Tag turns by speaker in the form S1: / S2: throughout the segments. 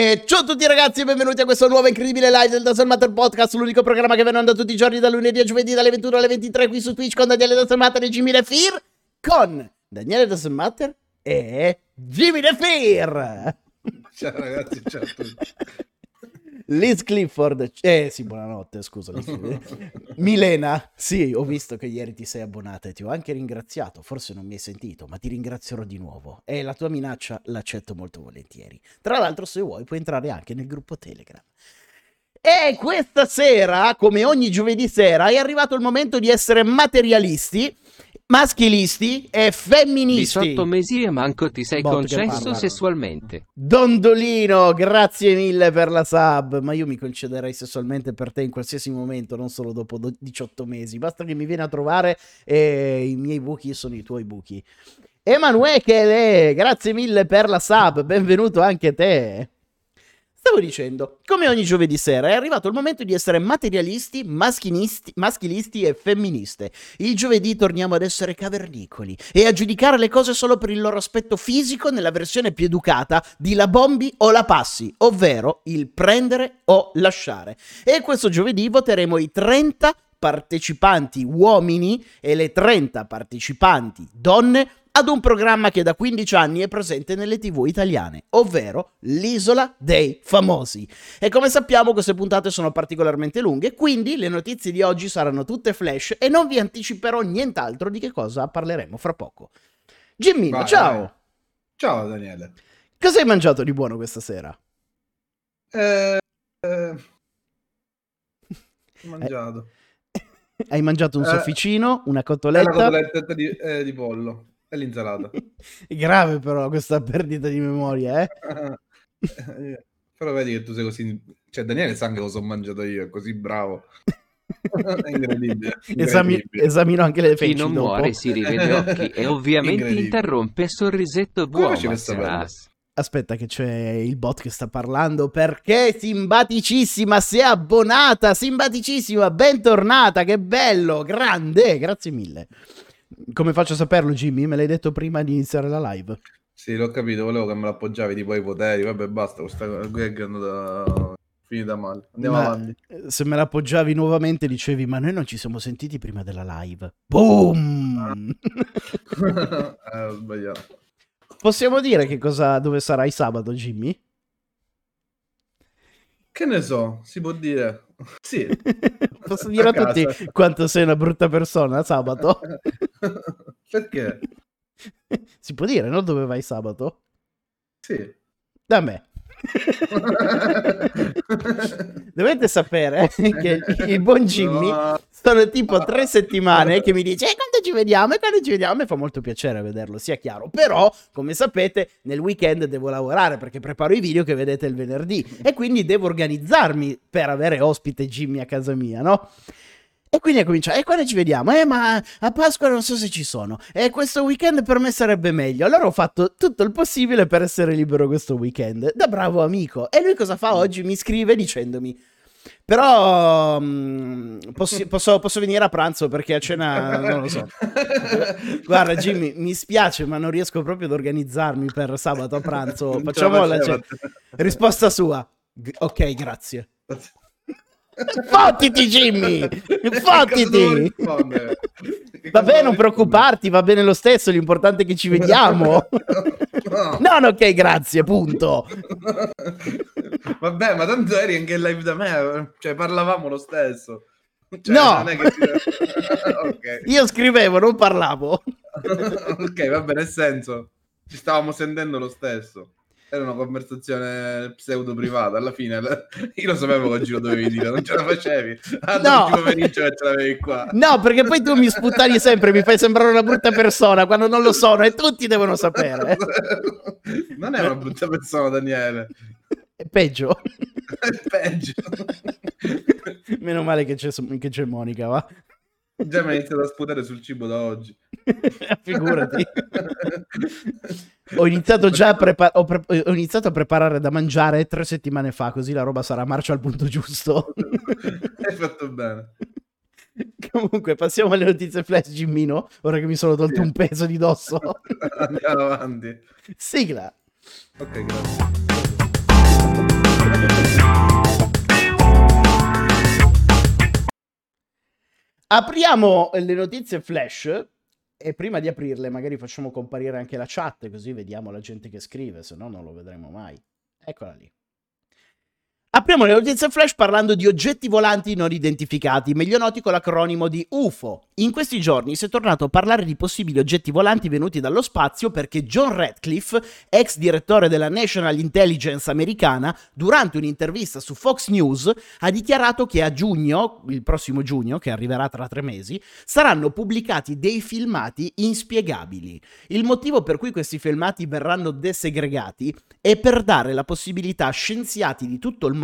S1: E ciao a tutti ragazzi e benvenuti a questo nuovo incredibile live del Dazzle Matter Podcast, l'unico programma che onda tutti i giorni da lunedì a giovedì dalle 21 alle 23 qui su Twitch con Daniele Dazzle Matter e Jimmy Lefir con Daniele Dazzle Matter e Jimmy Lefir.
S2: Ciao ragazzi, ciao a tutti.
S1: Liz Clifford, eh sì, buonanotte, scusa. Milena, sì, ho visto che ieri ti sei abbonata e ti ho anche ringraziato, forse non mi hai sentito, ma ti ringrazierò di nuovo. E la tua minaccia l'accetto molto volentieri. Tra l'altro, se vuoi, puoi entrare anche nel gruppo Telegram. E questa sera, come ogni giovedì sera, è arrivato il momento di essere materialisti, maschilisti e femministi.
S3: 18 mesi e manco ti sei
S1: Bot
S3: concesso sessualmente.
S1: Dondolino, grazie mille per la sub. Ma io mi concederei sessualmente per te in qualsiasi momento, non solo dopo do- 18 mesi. Basta che mi vieni a trovare e i miei buchi sono i tuoi buchi. Emanuele, grazie mille per la sub. Benvenuto anche te. Stavo dicendo, come ogni giovedì sera è arrivato il momento di essere materialisti, maschilisti e femministe. Il giovedì torniamo ad essere cavernicoli e a giudicare le cose solo per il loro aspetto fisico nella versione più educata di la bombi o la passi, ovvero il prendere o lasciare. E questo giovedì voteremo i 30 partecipanti uomini e le 30 partecipanti donne ad un programma che da 15 anni è presente nelle tv italiane, ovvero l'Isola dei Famosi. E come sappiamo queste puntate sono particolarmente lunghe, quindi le notizie di oggi saranno tutte flash e non vi anticiperò nient'altro di che cosa parleremo fra poco. Gimmino,
S2: Vai,
S1: ciao!
S2: vai. Ciao Daniele.
S1: Cosa hai mangiato di buono questa sera?
S2: Eh, eh, ho mangiato.
S1: Hai mangiato un
S2: Eh,
S1: sofficino, una
S2: Una
S1: cotoletta?
S2: cotoletta di, eh, di pollo e l'insalata.
S1: È grave però questa perdita di memoria, eh?
S2: Però vedi che tu sei così... Cioè Daniele sa anche cosa ho mangiato io, è così bravo. È incredibile.
S1: Esami-
S2: incredibile.
S1: esamino anche le
S3: Chi
S1: feci
S3: non
S1: dopo.
S3: muore si rivede gli occhi e ovviamente interrompe sorrisetto
S2: Come
S3: buono.
S1: Aspetta che c'è il bot che sta parlando perché simpaticissima, si è abbonata, simpaticissima, bentornata, che bello, grande, grazie mille. Come faccio a saperlo Jimmy? Me l'hai detto prima di iniziare la live.
S2: Sì, l'ho capito, volevo che me l'appoggiavi tipo ai poteri. Vabbè, basta, questa gag è andata finita male. Andiamo
S1: Ma,
S2: avanti.
S1: eh, Se me l'appoggiavi nuovamente dicevi ma noi non ci siamo sentiti prima della live. Boom!
S2: eh, ho sbagliato.
S1: Possiamo dire che cosa, dove sarai sabato Jimmy?
S2: Che ne so, si può dire. Sì.
S1: Posso dire a,
S2: A casa.
S1: tutti quanto sei una brutta persona sabato?
S2: Perché?
S1: si può dire, no? Dove vai sabato?
S2: Sì.
S1: Da me. Dovete sapere che il buon Jimmy
S2: No.
S1: Sono tipo tre settimane che mi dice e quando ci vediamo e quando ci vediamo a me fa molto piacere vederlo sia chiaro però come sapete nel weekend devo lavorare perché preparo i video che vedete il venerdì e quindi devo organizzarmi per avere ospite Jimmy a casa mia no? E quindi ha cominciato, e quando ci vediamo? Eh, ma a Pasqua non so se ci sono. E questo weekend per me sarebbe meglio. Allora ho fatto tutto il possibile per essere libero questo weekend. Da bravo amico. E lui cosa fa oggi? Mi scrive dicendomi. Però mm, possi- posso, posso venire a pranzo perché a cena non lo so. Guarda, Jimmy, mi spiace, ma non riesco proprio ad organizzarmi per sabato a pranzo. Facciamo
S2: la
S1: cena. Risposta sua. G- ok, grazie. Fottiti, Jimmy! Fottiti! bene, non preoccuparti, va bene lo stesso, l'importante è che ci vediamo.
S2: No.
S1: Non ok, grazie, punto.
S2: Vabbè, ma tanto eri anche in live da me, cioè parlavamo lo stesso. Cioè,
S1: No.
S2: ti- ok.
S1: Io scrivevo, non parlavo.
S2: ok, vabbè, nel senso, ci stavamo sentendo lo stesso. Era una conversazione pseudo privata. Alla fine io lo sapevo che oggi lo dovevi dire, non ce la facevi. Ah,
S1: No.
S2: no. pomeriggio ce l'avevi qua.
S1: No, perché poi tu mi sputtani sempre, mi fai sembrare una brutta persona quando non lo sono e tutti devono sapere.
S2: Non è una brutta persona, Daniele.
S1: È peggio.
S2: È peggio.
S1: Meno male che c'è, che c'è Monica, va.
S2: Già mi ha iniziato a sputare sul cibo da oggi.
S1: Figurati. Ho iniziato già a, prepa- ho pre- ho iniziato a preparare da mangiare tre settimane fa, così la roba sarà marcia al punto giusto.
S2: Hai fatto bene.
S1: Comunque, passiamo alle notizie flash, Gimmino. Ora che mi sono tolto
S2: Sì.
S1: un peso di dosso.
S2: Andiamo avanti.
S1: Sigla.
S2: Ok, grazie.
S1: Apriamo le notizie flash. E prima di aprirle, magari facciamo comparire anche la chat, così vediamo la gente che scrive, se no non lo vedremo mai. Eccola lì. Apriamo le notizie flash parlando di oggetti volanti non identificati, meglio noti con l'acronimo di UFO. In questi giorni si è tornato a parlare di possibili oggetti volanti venuti dallo spazio perché John Radcliffe, ex direttore della National Intelligence americana, durante un'intervista su Fox News ha dichiarato che a giugno, il prossimo giugno, che arriverà tra tre mesi, saranno pubblicati dei filmati inspiegabili. Il motivo per cui questi filmati verranno desegregati è per dare la possibilità a scienziati di tutto il mondo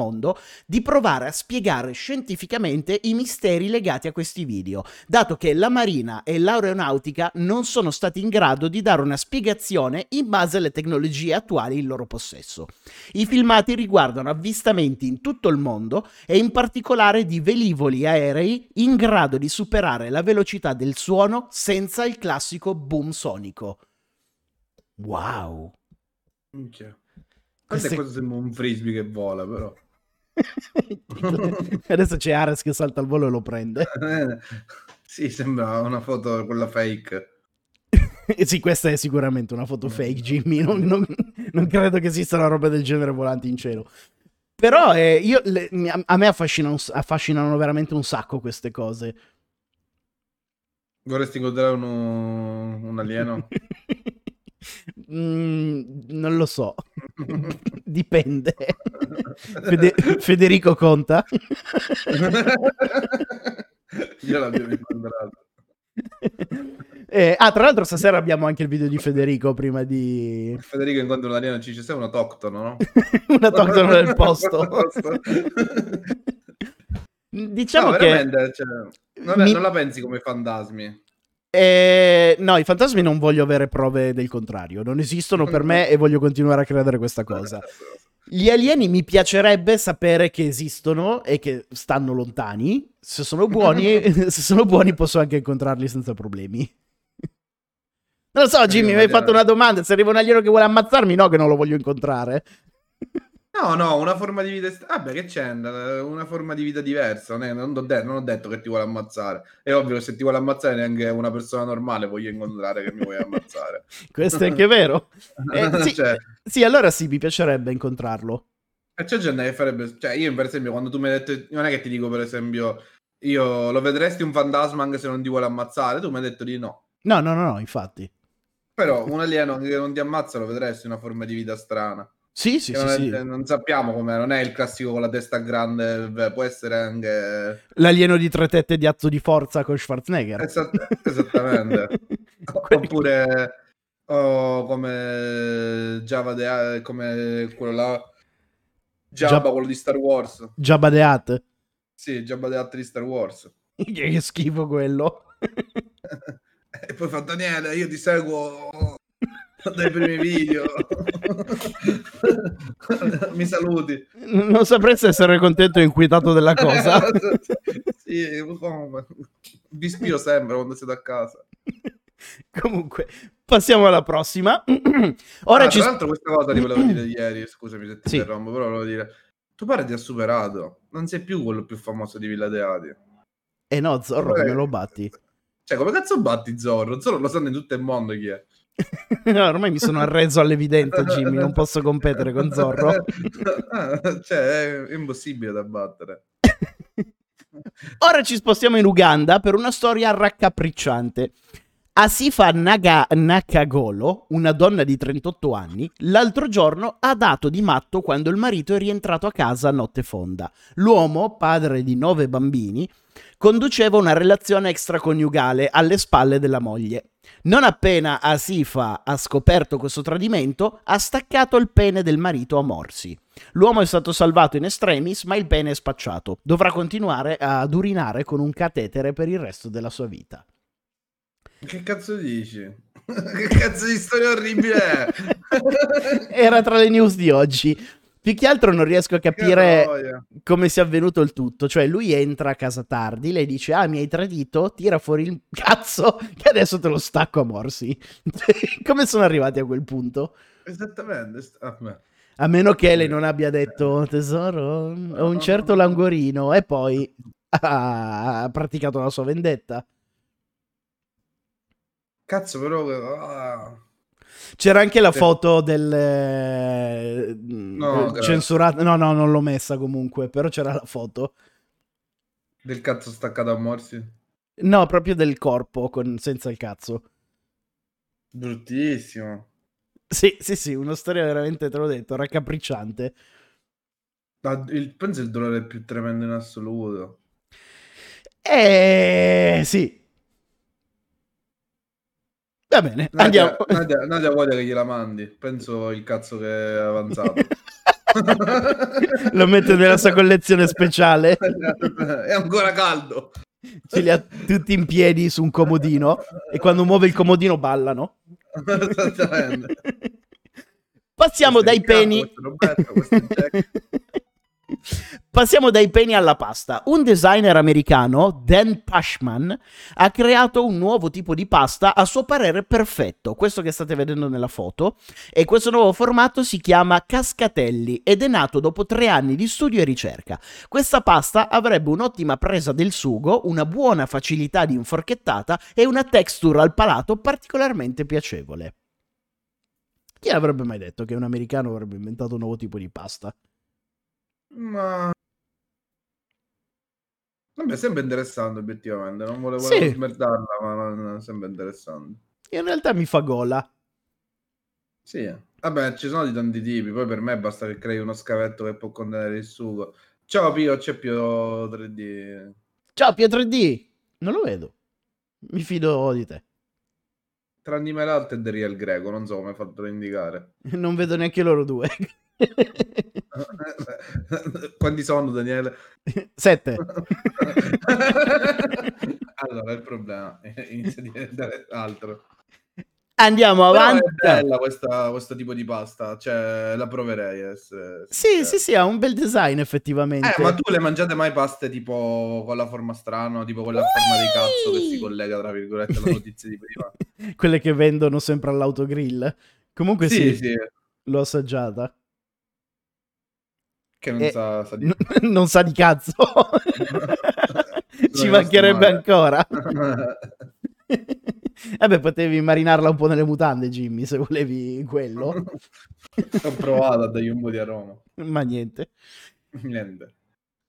S1: di provare a spiegare scientificamente i misteri legati a questi video, dato che la Marina e l'aeronautica non sono stati in grado di dare una spiegazione in base alle tecnologie attuali in loro possesso. I filmati riguardano avvistamenti in tutto il mondo e in particolare di velivoli aerei in grado di superare la velocità del suono senza il classico boom sonico. Wow!
S2: Minchia.
S1: Queste-
S2: Questa cosa sembra un frisbee che vola, però.
S1: Adesso c'è Ares che salta al volo e lo prende.
S2: Eh, sì, sembra una foto quella fake.
S1: Eh sì, questa è sicuramente una foto fake, Jimmy. Non, non- non credo che esista una roba del genere volanti in cielo. Però eh, io, le- a me affascina un s- affascinano veramente un sacco queste cose.
S2: Vorresti incontrare uno- un alieno?
S1: Mm, non lo so. Dipende. Fede- Federico conta.
S2: Io l'abbiamo incontrato.
S1: Eh, ah, tra l'altro stasera abbiamo anche il video di Federico prima di
S2: Federico incontra un alieno e ci dice sei un autoctono, no?
S1: una autoctona del posto. Diciamo
S2: no,
S1: che
S2: cioè, non, è-
S1: Mi-
S2: non la pensi come fantasmi.
S1: Eh, no, i fantasmi non voglio avere prove del contrario, non esistono per me e voglio continuare a credere questa cosa. Gli alieni mi piacerebbe sapere che esistono e che stanno lontani. Se sono buoni, se sono buoni posso anche incontrarli senza problemi. Non lo so, Jimmy, mi hai fatto una domanda. Se arriva un alieno che vuole ammazzarmi, no, che non lo voglio incontrare.
S2: No, no, una forma di vita. est- Vabbè, che c'è? Una forma di vita diversa. Non, è- non ho de- non ho detto che ti vuole ammazzare. È ovvio che se ti vuole ammazzare, neanche una persona normale voglio incontrare che mi vuoi ammazzare.
S1: Questo è anche vero. Eh, sì.
S2: Cioè,
S1: Sì, allora sì, mi piacerebbe incontrarlo.
S2: E c'è gente che farebbe, cioè io per esempio quando tu mi hai detto, non è che ti dico per esempio, io lo vedresti un fantasma anche se non ti vuole ammazzare, tu mi hai detto di no.
S1: No, no, no, no, infatti.
S2: Però un alieno che non ti ammazza lo vedresti una forma di vita strana.
S1: Sì, sì, sì,
S2: non,
S1: sì.
S2: non sappiamo com'è, non è il classico con la testa grande, può essere anche...
S1: L'alieno di tre tette di atto di forza con Schwarzenegger.
S2: Esatt- esattamente. Oppure oh, come Java, the- come quello là, Jabba,
S1: Jab-
S2: quello di Star Wars.
S1: Jabba the Hutt.
S2: Sì, Jabba the Hutt di Star Wars.
S1: che schifo quello.
S2: E poi fa Daniele, io ti seguo dai primi video. Mi saluti.
S1: non saprei se essere contento o inquietato della cosa.
S2: sì, come? vi spio sempre quando siete a casa.
S1: Comunque, passiamo alla prossima. Ora
S2: Ah,
S1: ci...
S2: Tra l'altro questa cosa ti volevo dire ieri, scusami se ti
S1: Sì.
S2: interrompo, però volevo dire, tuo padre ti ha superato, non sei più quello più famoso di Villa Deati.
S1: Eh no, Zorro, come lo batti?
S2: Cioè, come cazzo batti Zorro? Zorro lo sanno in tutto il mondo chi è.
S1: Ormai mi sono arreso all'evidente, Jimmy, non posso competere con Zorro.
S2: Ah, cioè, è impossibile da battere.
S1: Ora ci spostiamo in Uganda per una storia raccapricciante. Asifa Naga- Nakagolo, una donna di 38 anni, l'altro giorno ha dato di matto quando il marito è rientrato a casa a notte fonda. L'uomo, padre di nove bambini, conduceva una relazione extraconiugale alle spalle della moglie. Non appena Asifa ha scoperto questo tradimento, ha staccato il pene del marito a morsi. L'uomo è stato salvato in extremis, ma il pene è spacciato. Dovrà continuare ad urinare con un catetere per il resto della sua vita.
S2: Che cazzo dici? che cazzo di storia orribile è?
S1: Era tra le news di oggi. Più che altro non riesco a capire come sia avvenuto il tutto. Cioè, lui entra a casa tardi, lei dice: Ah, mi hai tradito, tira fuori il cazzo, che adesso te lo stacco a morsi. come sono arrivati a quel punto?
S2: Esattamente. ah.
S1: A meno che lei non abbia detto: Tesoro, ho un certo languorino, e poi ha praticato la sua vendetta.
S2: Cazzo, però. ah.
S1: C'era anche la foto del eh,
S2: No, grazie.
S1: censurato. No, no, non l'ho messa comunque. Però c'era la foto.
S2: Del cazzo staccato a morsi.
S1: No, proprio del corpo con- senza il cazzo.
S2: Bruttissimo.
S1: Sì, sì, sì, una storia veramente, te l'ho detto, raccapricciante.
S2: Ma il- penso il dolore più tremendo in assoluto.
S1: Eh, sì. Va bene, andiamo.
S2: Nadia, Nadia, Nadia vuole che gliela mandi. Penso il cazzo che è avanzato.
S1: Lo mette nella sua collezione speciale.
S2: è ancora caldo.
S1: Ce li ha tutti in piedi su un comodino. E quando muove il comodino ballano. Passiamo
S2: Questo
S1: dai peni.
S2: questo Roberto, questo.
S1: Passiamo dai peni alla pasta. Un designer americano, Dan Pashman, ha creato un nuovo tipo di pasta a suo parere perfetto, questo che state vedendo nella foto, e questo nuovo formato si chiama Cascatelli ed è nato dopo tre anni di studio e ricerca. Questa pasta avrebbe un'ottima presa del sugo, una buona facilità di inforchettata e una texture al palato particolarmente piacevole. Chi avrebbe mai detto che un americano avrebbe inventato un nuovo tipo di pasta?
S2: Ma... Vabbè, sembra interessante obiettivamente. Non volevo
S1: Sì.
S2: smerdarla, ma non- sembra interessante.
S1: In realtà mi fa gola.
S2: Sì. Vabbè, ci sono di tanti tipi. Poi per me basta che crei uno scavetto che può contenere il sugo. Ciao Pio, c'è Pio 3D.
S1: Ciao Pietro D. Non lo vedo. Mi fido di te.
S2: Tra Nimelalt e Real Greco, non so come fatelo indicare.
S1: Non vedo neanche loro due.
S2: Quanti sono, Daniele?
S1: Sette.
S2: allora, il problema inizia a diventare altro.
S1: Andiamo
S2: Però
S1: avanti.
S2: è bella questa, questo tipo di pasta, cioè la proverei. a essere
S1: Sì,
S2: sincero.
S1: sì, sì, ha un bel design effettivamente.
S2: Eh, ma tu le mangiate mai paste tipo con la forma strana, tipo con la forma di cazzo che si collega, tra virgolette, alla notizia di prima?
S1: Quelle che vendono sempre all'autogrill. Comunque sì,
S2: sì, sì,
S1: l'ho assaggiata.
S2: Che non
S1: Eh,
S2: sa, sa di...
S1: N- non sa di cazzo. Ci mancherebbe ancora. Vabbè, potevi marinarla un po' nelle mutande, Jimmy, se volevi quello.
S2: Ho provato a dargli un po' di aroma.
S1: Ma niente.
S2: Niente.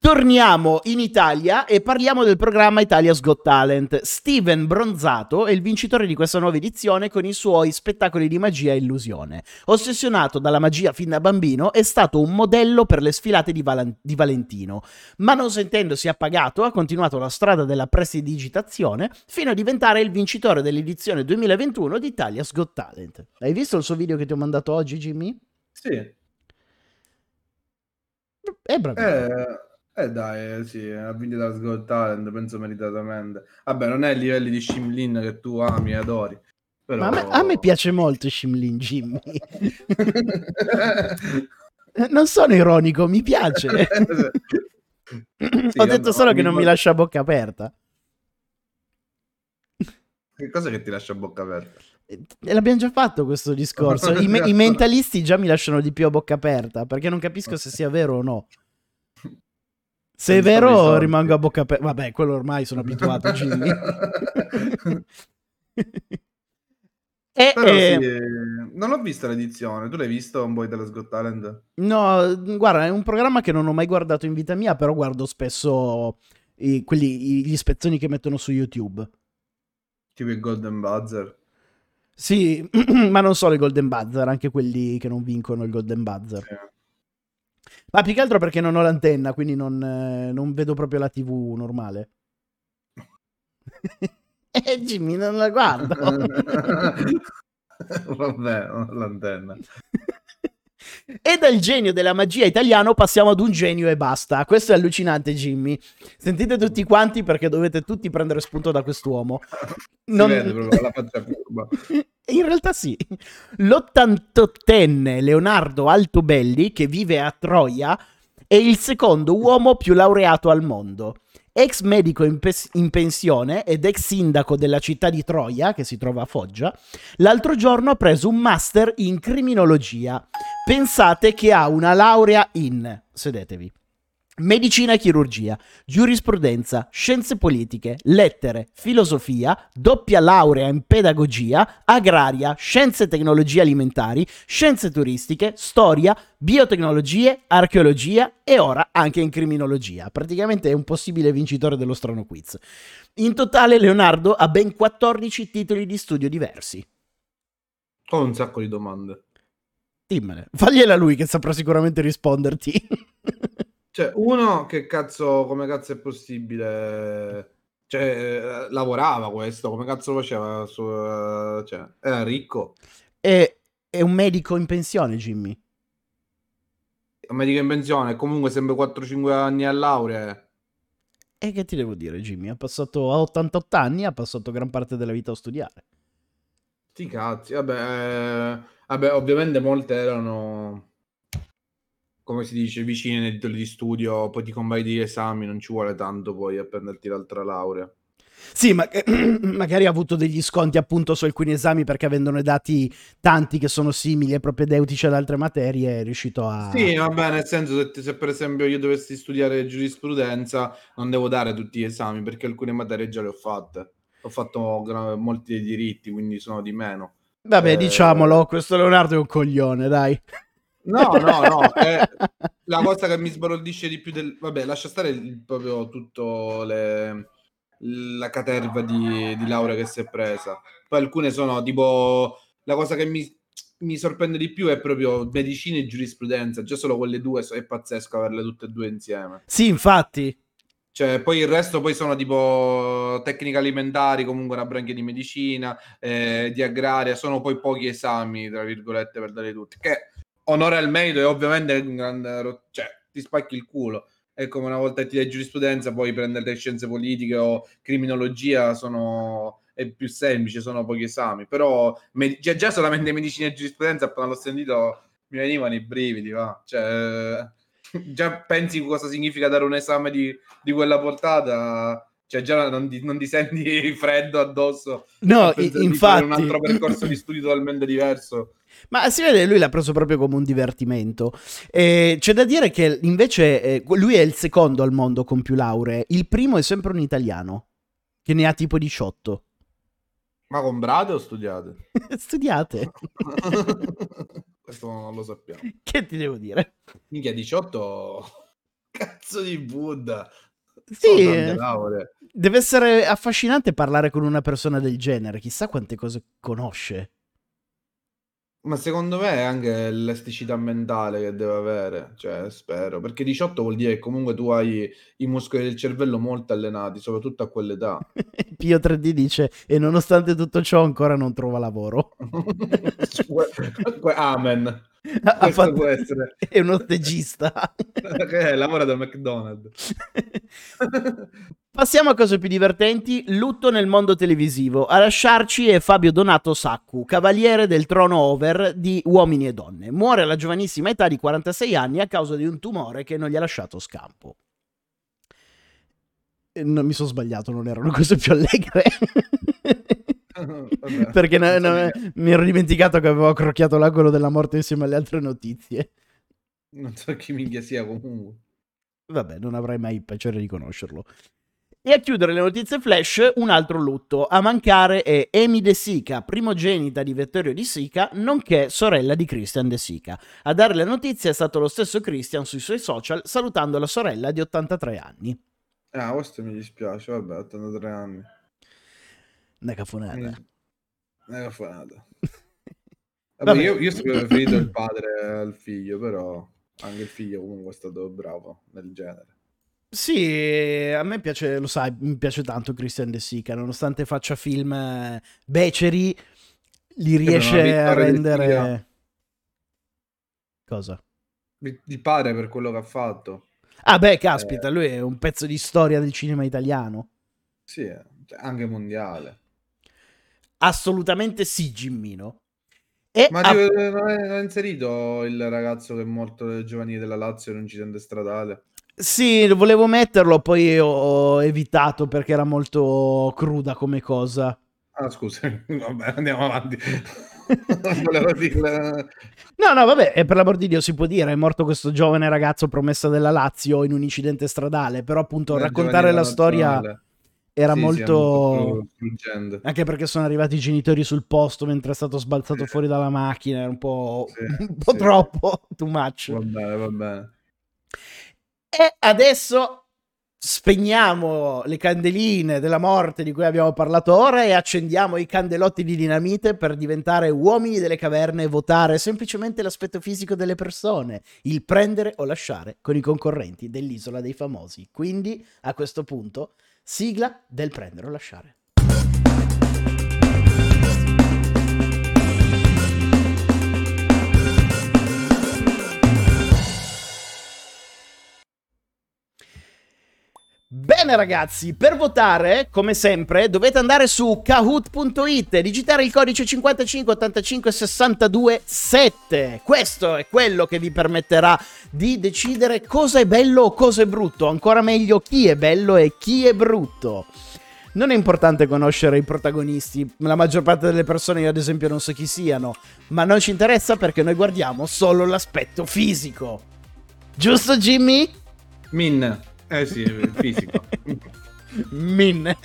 S1: Torniamo in Italia e parliamo del programma Italia's Got Talent. Steven Bronzato è il vincitore di questa nuova edizione con i suoi spettacoli di magia e illusione. Ossessionato dalla magia fin da bambino, è stato un modello per le sfilate di, Val- di Valentino, ma non sentendosi appagato ha continuato la strada della prestidigitazione fino a diventare il vincitore dell'edizione 2021 di Italia's Got Talent. Hai visto il suo video che ti ho mandato oggi, Jimmy?
S2: Sì.
S1: È bravo.
S2: Eh, eh dai, eh, sì, ha vinto da Got Talent, penso meritatamente. Vabbè, non è ai livelli di Shimlin che tu ami e adori. Però...
S1: Ma a me, a me piace molto Shimlin Jimmy. non sono ironico, mi piace.
S2: Sì,
S1: Ho detto
S2: vabbè,
S1: solo che non mi lascia bocca aperta.
S2: Che cosa che ti lascia bocca aperta?
S1: E l'abbiamo già fatto questo discorso. I, me- i mentalisti già mi lasciano di più a bocca aperta perché non capisco se sia vero o no. Se è
S2: i
S1: vero, rimango a bocca aperta. Vabbè, quello ormai sono abituato, Jimmy. e,
S2: Però
S1: eh,
S2: sì, eh, non ho visto l'edizione. Tu l'hai visto un po' di Dallas Got Talent?
S1: No, guarda, è un programma che non ho mai guardato in vita mia, però guardo spesso i- quelli- i- gli spezzoni che mettono su YouTube.
S2: Tipo il Golden Buzzer.
S1: Sì, ma non solo i Golden Buzzer, anche quelli che non vincono il Golden Buzzer.
S2: Sì.
S1: Ma più che altro perché non ho l'antenna, quindi non, eh, non vedo proprio la TV normale. eh, Jimmy, non la guardo.
S2: Vabbè, non ho l'antenna.
S1: E dal genio della magia italiano passiamo ad un genio e basta. Questo è allucinante, Jimmy. Sentite tutti quanti perché dovete tutti prendere spunto da quest'uomo.
S2: Si vede proprio la faccia curva.
S1: In realtà sì. L'88enne Leonardo Altobelli, che vive a Troia, è il secondo uomo più laureato al mondo. Ex medico in, pes- in pensione ed ex sindaco della città di Troia, che si trova a Foggia, l'altro giorno ha preso un master in criminologia. Pensate che ha una laurea in, sedetevi, medicina e chirurgia, giurisprudenza, scienze politiche, lettere, filosofia, doppia laurea in pedagogia, agraria, scienze e tecnologie alimentari, scienze turistiche, storia, biotecnologie, archeologia e ora anche in criminologia. Praticamente è un possibile vincitore dello strano quiz. In totale Leonardo ha ben 14 titoli di studio diversi.
S2: Ho un sacco di domande.
S1: Dimmene, fagliela lui che saprà sicuramente risponderti.
S2: Cioè, uno, che cazzo, come cazzo è possibile? Cioè, eh, lavorava questo, come cazzo faceva? Su, eh, cioè, era ricco.
S1: è, è un medico in pensione, Jimmy.
S2: Un medico in pensione, comunque sempre 4-5 anni a laurea.
S1: E che ti devo dire, Jimmy? Ha passato a 88 anni, ha passato gran parte della vita a studiare.
S2: Sti cazzi, vabbè, eh, vabbè, ovviamente molte erano, come si dice, vicine nei titoli di studio, poi ti convalidi gli esami, non ci vuole tanto poi a prenderti l'altra laurea.
S1: Sì, ma magari ha avuto degli sconti appunto su alcuni esami perché avendone dati tanti che sono simili e propedeutici ad altre materie è riuscito a...
S2: Sì, vabbè, nel senso se, se per esempio io dovessi studiare giurisprudenza non devo dare tutti gli esami perché alcune materie già le ho fatte. Ho fatto gra- molti dei diritti, quindi sono di meno.
S1: Vabbè,
S2: Eh,
S1: diciamolo, questo Leonardo è un coglione, dai.
S2: No, no, no, è la cosa che mi sbalordisce di più del... Vabbè, lascia stare il- proprio tutto le- la caterva di, di laurea che si è presa. Poi alcune sono tipo... La cosa che mi, mi sorprende di più è proprio medicina e giurisprudenza. Già solo quelle due è pazzesco averle tutte e due insieme.
S1: Sì, infatti.
S2: Cioè, poi il resto poi sono tipo tecniche alimentari, comunque una branchia di medicina, eh, di agraria, sono poi pochi esami, tra virgolette, per dare tutti. Che onore al merito e ovviamente è un grande cioè, ti spacchi il culo. È come una volta che ti dai giurisprudenza, poi prendere le scienze politiche o criminologia sono è più semplice, sono pochi esami. Però me- già, già solamente medicina e giurisprudenza, appena l'ho sentito, mi venivano i brividi, va. Cioè, già pensi cosa significa dare un esame di, di quella portata, cioè già non ti, non ti senti freddo addosso.
S1: No,
S2: Pensi
S1: i-
S2: di fare un
S1: infatti.
S2: altro percorso di studi totalmente diverso.
S1: Ma si vede, lui l'ha preso proprio come un divertimento. E c'è da dire che invece eh, lui è il secondo al mondo con più lauree. Il primo è sempre un italiano, che ne ha tipo 18.
S2: Ma comprate o studiate?
S1: Studiate.
S2: Questo non lo sappiamo.
S1: che ti devo dire?
S2: Minchia, 18... Cazzo di Buddha.
S1: Sì, eh. Deve essere affascinante parlare con una persona del genere. Chissà quante cose conosce.
S2: Ma secondo me è anche l'elasticità mentale che deve avere, cioè spero, perché 18 vuol dire che comunque tu hai i muscoli del cervello molto allenati, soprattutto a quell'età.
S1: Pio 3D dice: E nonostante tutto ciò, ancora non trova lavoro.
S2: Amen.
S1: Ha fatto-
S2: può essere.
S1: È uno stagista.
S2: Che lavora da McDonald's.
S1: Passiamo a cose più divertenti. Lutto nel mondo televisivo. A lasciarci è Fabio Donato Saccu, cavaliere del trono over di Uomini e Donne. Muore alla giovanissima età di 46 anni a causa di un tumore che non gli ha lasciato scampo. Eh, No, mi sono sbagliato, non erano cose più allegre.
S2: Vabbè,
S1: Perché no-
S2: non
S1: no, mi ero dimenticato che avevo accrocchiato l'angolo della morte insieme alle altre notizie.
S2: non so chi minchia sia comunque.
S1: Vabbè, non avrai mai il piacere di conoscerlo. E a chiudere le notizie flash, un altro lutto. A mancare è Amy De Sica, primogenita di Vittorio Di Sica, nonché sorella di Christian De Sica. A dare la notizia è stato lo stesso Christian sui suoi social, salutando la sorella di 83 anni.
S2: Ah, questo mi dispiace, vabbè, 83 anni.
S1: Una cafonata.
S2: Mm. Una cafonata.
S1: Vabbè.
S2: Vabbè, io, io sempre preferito il padre al figlio, però anche il figlio comunque è stato bravo nel genere.
S1: Sì, a me piace, lo sai, mi piace tanto Christian De Sica, nonostante faccia film eh, beceri, li riesce a rendere... Cosa?
S2: Il padre per quello che ha fatto.
S1: Ah beh, caspita, lui è un pezzo di storia del cinema italiano.
S2: Sì, eh, cioè, anche mondiale.
S1: Assolutamente sì, Gimmino. E
S2: Ma
S1: a-
S2: non, è inserito il ragazzo che è morto giovanile della Lazio in un incidente stradale?
S1: Sì, volevo metterlo, poi ho evitato perché era molto cruda come cosa.
S2: Ah, scusa, vabbè, andiamo avanti.
S1: No, no, vabbè, e per l'amor di Dio si può dire, è morto questo giovane ragazzo promessa della Lazio in un incidente stradale, però appunto
S2: nel
S1: raccontare la storia
S2: nazionale.
S1: era
S2: Sì,
S1: molto...
S2: struggente.
S1: Anche perché sono arrivati i genitori sul posto mentre è stato sbalzato
S2: Sì.
S1: fuori dalla macchina, era un po',
S2: Sì,
S1: un po' troppo, too much.
S2: Va bene, va bene.
S1: E adesso spegniamo le candeline della morte di cui abbiamo parlato ora e accendiamo i candelotti di dinamite per diventare uomini delle caverne e votare semplicemente l'aspetto fisico delle persone, il prendere o lasciare con i concorrenti dell'isola dei famosi. Quindi, a questo punto, sigla del prendere o lasciare. Bene ragazzi, per votare, come sempre, dovete andare su kahoot.it e digitare il codice 55 85 62 7. Questo è quello che vi permetterà di decidere cosa è bello o cosa è brutto, ancora meglio chi è bello e chi è brutto. Non è importante conoscere i protagonisti, la maggior parte delle persone io ad esempio non so chi siano, ma non ci interessa perché noi guardiamo solo l'aspetto fisico. Giusto Jimmy?
S2: Min. Eh sì, il fisico.
S1: Min.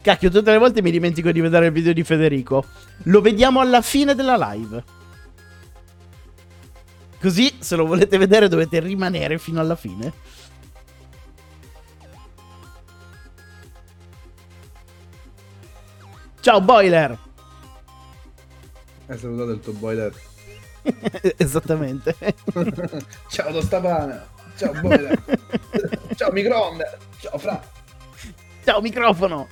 S1: Cacchio, tutte le volte mi dimentico di vedere il video di Federico. Lo vediamo alla fine della live. Così, se lo volete vedere, dovete rimanere fino alla fine. Ciao, Boiler.
S2: Hai salutato il tuo boiler.
S1: Esattamente.
S2: Ciao Tostapane. Ciao boiler. Ciao microonde. Ciao Fra.
S1: Ciao, microfono.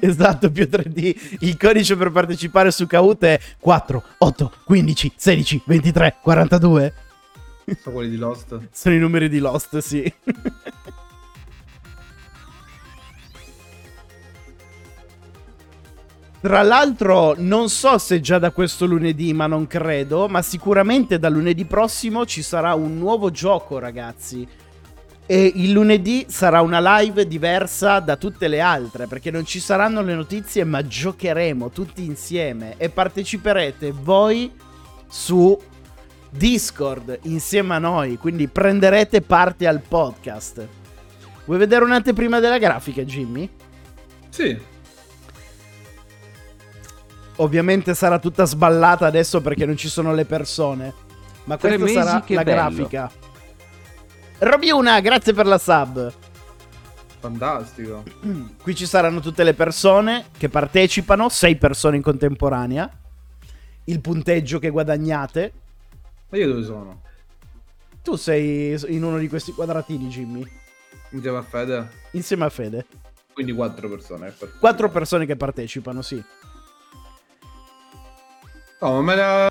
S1: Esatto, più 3D. Il codice per partecipare su Kahoot è 4, 8, 15, 16, 23, 42.
S2: Sono quelli di Lost.
S1: Sono i numeri di Lost, sì. Tra l'altro, non so se già da questo lunedì, ma non credo, ma sicuramente da lunedì prossimo ci sarà un nuovo gioco, ragazzi. E il lunedì sarà una live diversa da tutte le altre, perché non ci saranno le notizie, ma giocheremo tutti insieme e parteciperete voi su Discord insieme a noi, quindi prenderete parte al podcast. Vuoi vedere un'anteprima della grafica, Jimmy?
S2: Sì.
S1: Ovviamente sarà tutta sballata adesso perché non ci sono le persone. Ma
S3: Tre
S1: questa sarà la
S3: bello.
S1: grafica. Robiuna, grazie per la sub.
S2: Fantastico.
S1: Qui ci saranno tutte le persone che partecipano, 6 persone in contemporanea. Il punteggio che guadagnate.
S2: Ma io dove sono?
S1: Tu sei in uno di questi quadratini, Jimmy,
S2: Insieme a Fede?
S1: insieme a Fede.
S2: Quindi quattro persone. per-
S1: 4 persone che partecipano, sì.
S2: No, ma me la...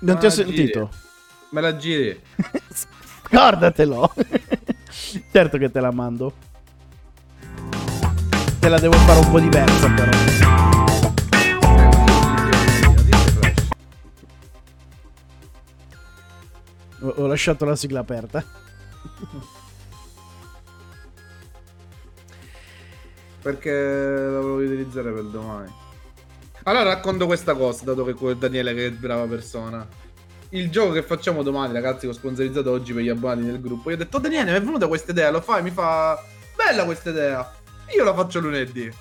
S1: Non ti ho sentito.
S2: Me la giri.
S1: Scordatelo. certo che te la mando. Te la devo fare un po' diversa però. Ho, ho lasciato la sigla aperta.
S2: Perché la volevo utilizzare per domani. Allora racconto questa cosa, dato che Daniele che è brava persona. Il gioco che facciamo domani, ragazzi, che ho sponsorizzato oggi per gli abbonati del gruppo. Io ho detto, "Oh, Daniele, mi è venuta questa idea, lo fai? Mi fa, bella questa idea. Io la faccio lunedì.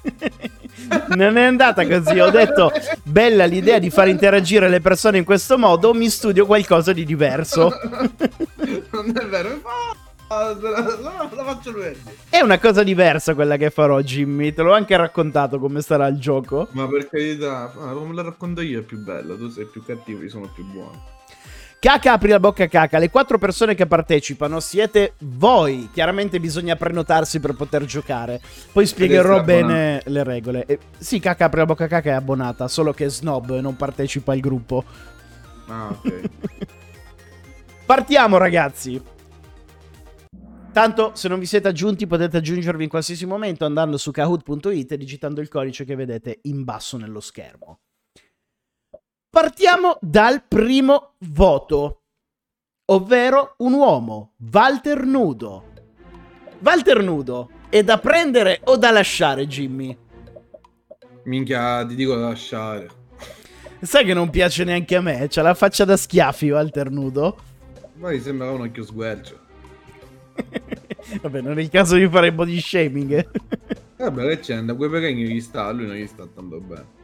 S1: non è andata così. Ho detto, bella l'idea di far interagire le persone in questo modo, mi studio qualcosa di diverso.
S2: non è vero. La, faccio venerdì.
S1: È una cosa diversa quella che farò, Jimmy. Te l'ho anche raccontato come sarà il gioco.
S2: Ma per carità, come la racconto io è più bella. Tu sei più cattivo, io sono più buono.
S1: Caca, apri la bocca, caca. Le quattro persone che partecipano siete voi. Chiaramente bisogna prenotarsi per poter giocare. Poi spiegherò bene le regole. Eh, sì, caca, apri la bocca, caca è abbonata. Solo che è snob e non partecipa al gruppo.
S2: Ah, ok.
S1: Partiamo, ragazzi. Tanto, se non vi siete aggiunti, potete aggiungervi in qualsiasi momento andando su kahoot.it e digitando il codice che vedete in basso nello schermo. Partiamo dal primo voto, ovvero un uomo, Walter Nudo. Walter Nudo, è da prendere o da lasciare, Jimmy?
S2: Minchia, ti dico da lasciare.
S1: Sai che non piace neanche a me, c'ha la faccia da schiaffi, Walter Nudo.
S2: Ma mi sembra un occhio sguercio.
S1: Vabbè, non è il caso di fare body shaming.
S2: Vabbè, che c'è? Da quei pechegni gli sta, a lui non gli sta tanto bene.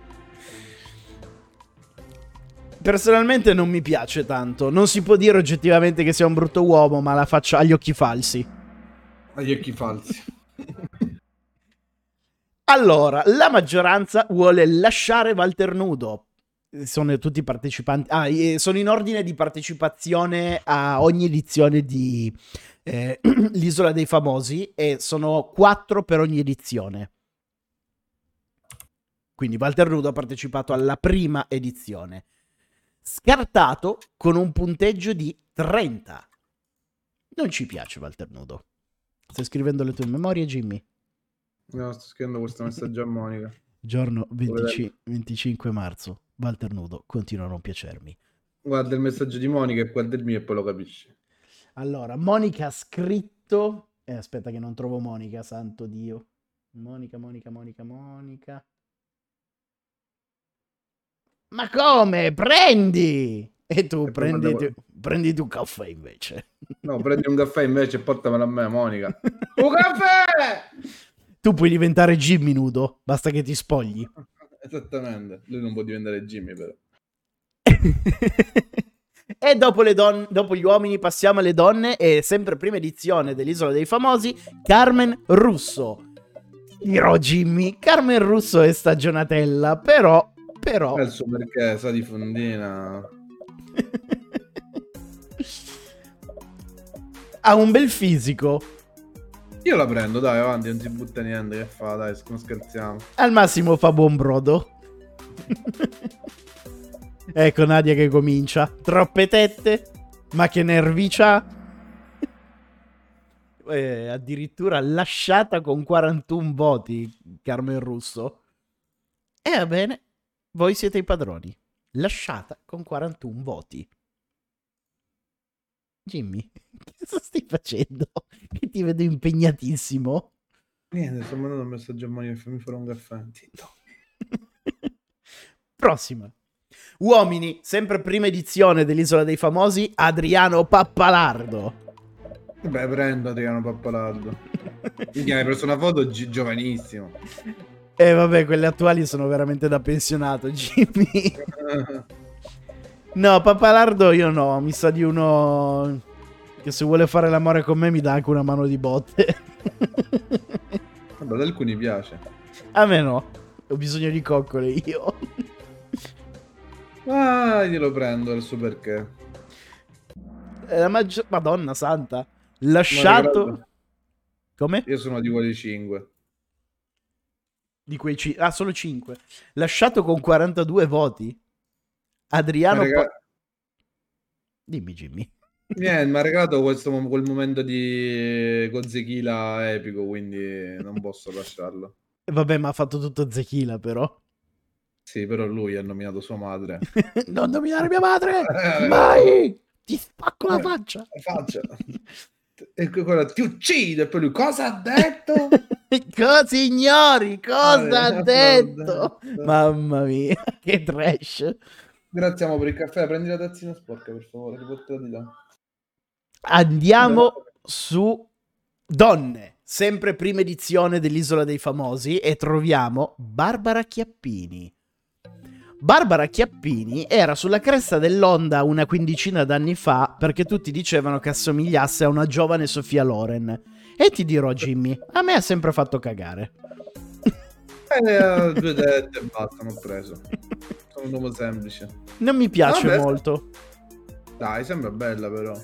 S1: Personalmente non mi piace tanto. Non si può dire oggettivamente che sia un brutto uomo, ma la faccia ha gli occhi falsi.
S2: Ha gli occhi falsi.
S1: Allora, la maggioranza vuole lasciare Walter Nudo. Sono tutti partecipanti. Ah, sono in ordine di partecipazione a ogni edizione di eh, L'Isola dei Famosi e sono quattro per ogni edizione. Quindi Walter Nudo ha partecipato alla prima edizione. Scartato con un punteggio di 30. Non ci piace Walter Nudo. Stai scrivendo le tue memorie, Jimmy?
S2: No, sto scrivendo questo messaggio a Monica.
S1: Giorno 25, 25 marzo. Walter Nudo continua a non piacermi.
S2: Guarda il messaggio di Monica e guarda il mio e poi lo capisci.
S1: Allora, Monica ha scritto... Eh, aspetta che non trovo Monica, santo Dio. Monica, Monica, Monica, Monica. Ma come? Prendi! E tu
S2: E
S1: prendi,
S2: manda-
S1: prendi un caffè invece.
S2: No, prendi un caffè invece e portamelo a me, Monica. un caffè!
S1: Tu puoi diventare Jimmy nudo, basta che ti spogli.
S2: Esattamente. Lui non può diventare Jimmy, però.
S1: e dopo, le don- dopo gli uomini passiamo alle donne e sempre prima edizione dell'Isola dei Famosi, Carmen Russo. Dirò Jimmy, Carmen Russo è stagionatella, però... però...
S2: Adesso perché sa di fondina.
S1: ha un bel fisico.
S2: Io la prendo, dai, avanti, non si butta niente. Che fa, dai, non scherziamo.
S1: Al massimo fa buon brodo. ecco Nadia che comincia. Troppe tette? Ma che nervi? Eh, addirittura lasciata con 41 voti Carmen Russo. E va bene, voi siete i padroni. Lasciata con 41 voti. Jimmy, cosa stai facendo? Che ti vedo impegnatissimo.
S2: Niente, sto mandando un messaggio a Monica e fammi fare un caffè.
S1: Prossima. Uomini, sempre prima edizione dell'Isola dei Famosi, Adriano Pappalardo.
S2: Beh, prendo Adriano Pappalardo. Mi hai preso una foto gi- giovanissimo.
S1: E vabbè, quelle attuali sono veramente da pensionato, Jimmy. No, Pappalardo io no, mi sa di uno che se vuole fare l'amore con me mi dà anche una mano di botte.
S2: Vabbè, ad alcuni piace.
S1: A me no, ho bisogno di coccole io.
S2: Ah, glielo prendo adesso perché.
S1: Eh, La maggior... Madonna santa. Lasciato... Come?
S2: Io sono di quelli 5.
S1: Di quei ci... Ah, solo 5. Lasciato con 42 voti. Adriano... Pa- Dimmi Jimmy.
S2: Niente, mi ha regalato questo, quel momento di Godzilla epico, quindi non posso lasciarlo.
S1: Vabbè, ma ha fatto tutto Zechila però.
S2: Sì, però lui ha nominato sua madre.
S1: non nominare mia madre! Mai! Ti spacco la faccia!
S2: Faccia. E que- quella ti uccide, e poi lui cosa ha detto?
S1: Cosa signori? Cosa ha
S2: Eh,
S1: detto?
S2: detto.
S1: Mamma mia, che trash.
S2: Grazie amo per il caffè, prendi la tazzina sporca per favore, riportala di là.
S1: Andiamo su donne. sempre prima edizione dell'Isola dei Famosi, e troviamo Barbara Chiappini. Barbara Chiappini era sulla cresta dell'onda una quindicina d'anni fa perché tutti dicevano che assomigliasse a una giovane Sofia Loren. E ti dirò, Jimmy, a me ha sempre fatto cagare.
S2: Eh, due dette e basta, non ho preso. Sono un uomo semplice.
S1: Non mi piace
S2: Vabbè.
S1: molto.
S2: Dai, sembra bella però.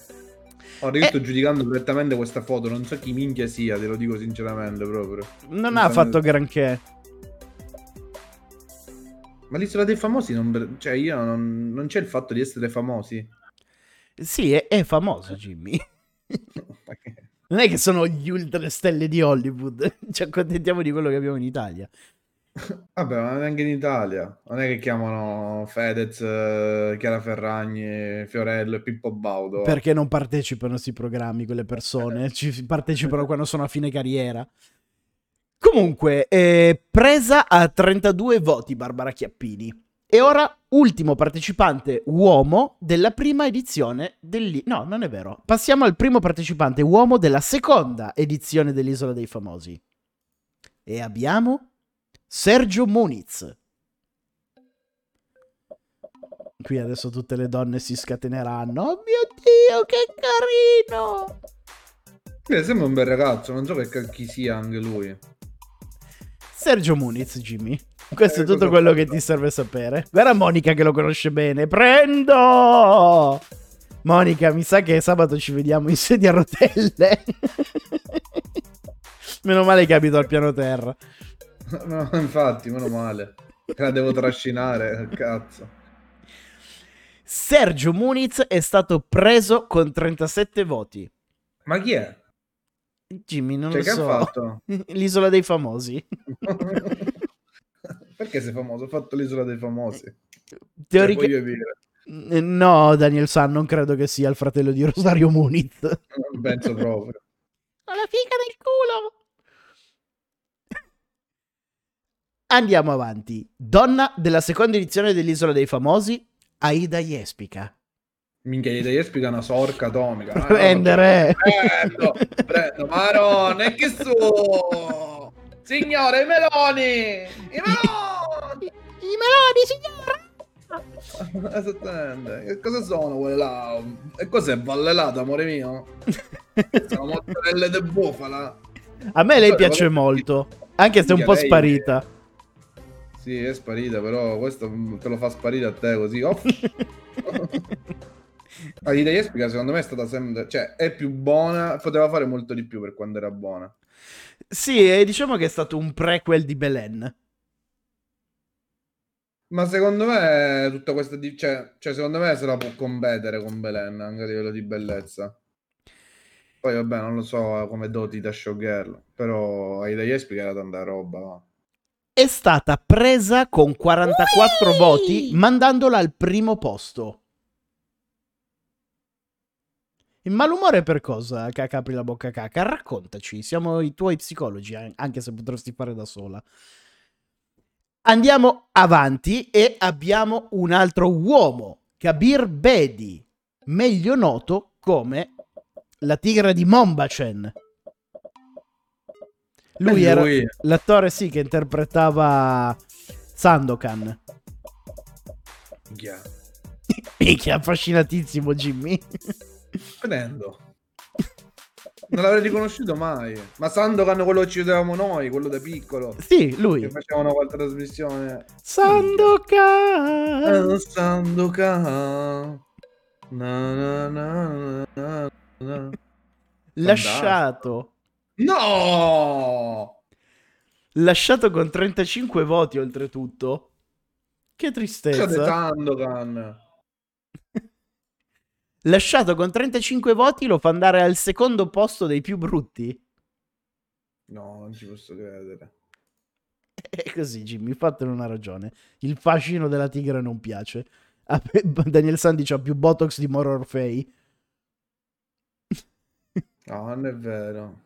S2: Ora io
S1: Eh.
S2: sto giudicando direttamente questa foto, non so chi minchia sia, te lo dico sinceramente proprio.
S1: Non ha fatto granché.
S2: Ma l'isola dei famosi non... Cioè io non... non c'è il fatto di essere famosi.
S1: Sì, è, è famoso, Jimmy. Non è che sono gli ultra stelle di Hollywood. Ci accontentiamo di quello che abbiamo in Italia.
S2: Vabbè, ma neanche in Italia. Non è che chiamano Fedez, eh, Chiara Ferragni, Fiorello e Pippo Baudo.
S1: Perché non partecipano a questi programmi quelle persone? Ci partecipano quando sono a fine carriera. Comunque, eh, presa a 32 voti Barbara Chiappini. E ora ultimo partecipante uomo della prima edizione del... No, non è vero. Passiamo al primo partecipante uomo della seconda edizione dell'Isola dei Famosi. E abbiamo Sergio Muniz. Qui adesso tutte le donne si scateneranno. Oh mio Dio, che carino!
S2: Eh, sembra un bel ragazzo, non so che chi sia anche lui.
S1: Sergio Muniz, Jimmy. Questo è
S2: Eh,
S1: tutto
S2: cosa
S1: quello che ti serve sapere. Guarda Monica che lo conosce bene. Prendo! Monica, mi sa che sabato ci vediamo in sedia a rotelle. Meno male che abito al piano terra.
S2: No, infatti, meno male. La devo trascinare, cazzo.
S1: Sergio Muniz è stato preso con 37 voti.
S2: Ma chi è?
S1: Jimmy, non
S2: Cioè,
S1: lo
S2: che
S1: so.
S2: ha fatto?
S1: L'isola dei famosi.
S2: Perché sei famoso? Ho fatto l'isola dei famosi. Cioè,
S1: Teorica-
S2: voglio dire,
S1: Eh, No, Daniel San, non credo che sia il fratello di Rosario Muniz.
S2: non penso proprio.
S1: Ho la figa nel culo. Andiamo avanti. Donna della seconda edizione dell'Isola dei Famosi, Aida Jespica.
S2: Minchia, gli devi spiegare una sorca atomica.
S1: Prendere.
S2: Prendo, prendo, marone, che su? Signore, i meloni! I meloni!
S1: I meloni, signora!
S2: Esattamente. Che cosa sono quelle là? E cos'è vallelata, amore mio? Sono mozzarella de bufala.
S1: A me lei piace molto, anche se è un po'
S2: lei-
S1: sparita.
S2: Sì, è sparita, però questo te lo fa sparire a te così. off. La Lida Jespica secondo me è stata sempre... Cioè, è più buona, poteva fare molto di più per quando era buona.
S1: sì, e diciamo che è stato un prequel di Belen.
S2: Ma secondo me tutta questa... di- Cioè, cioè, secondo me se la può competere con Belen, anche a livello di bellezza. Poi vabbè, non lo so come doti da showgirl, però Aida Jespica era tanta roba, va.
S1: È stata presa con 44 voti, mandandola al primo posto. Il malumore per cosa? Caca, apri la bocca caca. Raccontaci, siamo i tuoi psicologi, an- anche se potresti fare da sola. Andiamo avanti e abbiamo un altro uomo, Kabir Bedi, meglio noto come la tigre di Mombacen. Lui
S2: Eh,
S1: era
S2: lui-
S1: l'attore, sì, che interpretava Sandokan.
S2: Minchia.
S1: Minchia, affascinatissimo Jimmy.
S2: Prendo. Non l'avrei riconosciuto mai. Ma Sandokan quello che ci vedevamo noi, quello da piccolo.
S1: sì,
S2: Che
S1: lui.
S2: facevano qualche trasmissione.
S1: Sandokan.
S2: Eh, Sandokan. Na, na, na, na, na.
S1: Lasciato.
S2: No!
S1: Lasciato con 35 voti oltretutto. Che tristezza.
S2: Sandokan.
S1: Lasciato con 35 voti lo fa andare al secondo posto dei più brutti.
S2: No, non ci posso credere.
S1: È così, Jimmy, fatene una ragione. Il fascino della tigre non piace. Daniel Sandy ha più Botox di Moro Orfei.
S2: No, non è vero.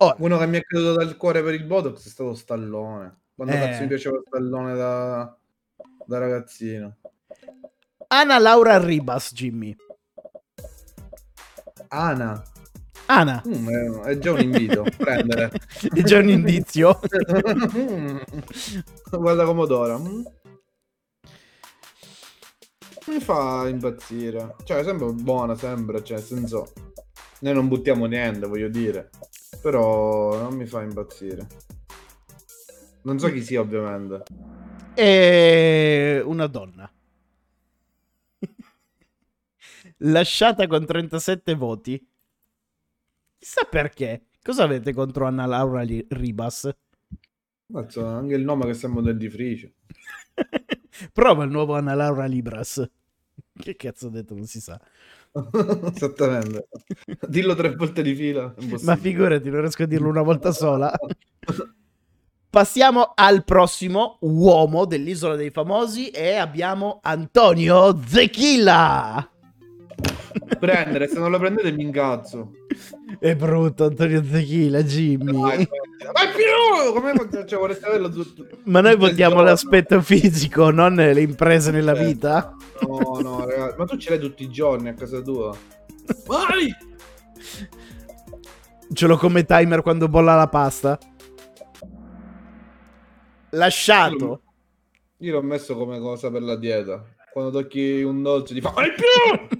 S1: Ora,
S2: Uno che mi è caduto dal cuore per il Botox è stato Stallone. Quando
S1: Eh.
S2: cazzo mi piaceva Stallone da, da ragazzino.
S1: Ana Laura Ribas, Jimmy.
S2: Ana.
S1: Ana,
S2: Mm, è, già un invito, prendere.
S1: è già un indizio.
S2: Guarda Comodora. Mm. Mi fa impazzire. Cioè, sembra buona, sembra, cioè, nel senso... Noi non buttiamo niente, voglio dire. Però non mi fa impazzire. Non so chi sia, ovviamente.
S1: È una donna. Lasciata con 37 voti. Chissà perché. Cosa avete contro Anna Laura Ribas?
S2: Mazzo, anche il nome che sembra del dentifricio.
S1: Prova il nuovo Anna Laura Libras. Che cazzo ho detto? Non si sa.
S2: Esattamente. Dillo tre volte di fila.
S1: Ma figurati, non riesco a dirlo una volta sola. Passiamo al prossimo uomo dell'isola dei famosi e abbiamo Antonio Zechilla.
S2: Prendere, se non lo prendete mi incazzo.
S1: È brutto Antonio Zechilla, Jimmy.
S2: Vai più! Come cioè, vorreste averlo tutto.
S1: Ma noi votiamo l'aspetto fisico, non le imprese nella
S2: Certo.
S1: vita.
S2: No, no, ragazzi. Ma tu ce l'hai tutti i giorni a casa tua? Vai!
S1: Ce l'ho come timer quando bolla la pasta. Lasciato.
S2: Io l'ho messo come cosa per la dieta. Quando tocchi un dolce ti fa vai più!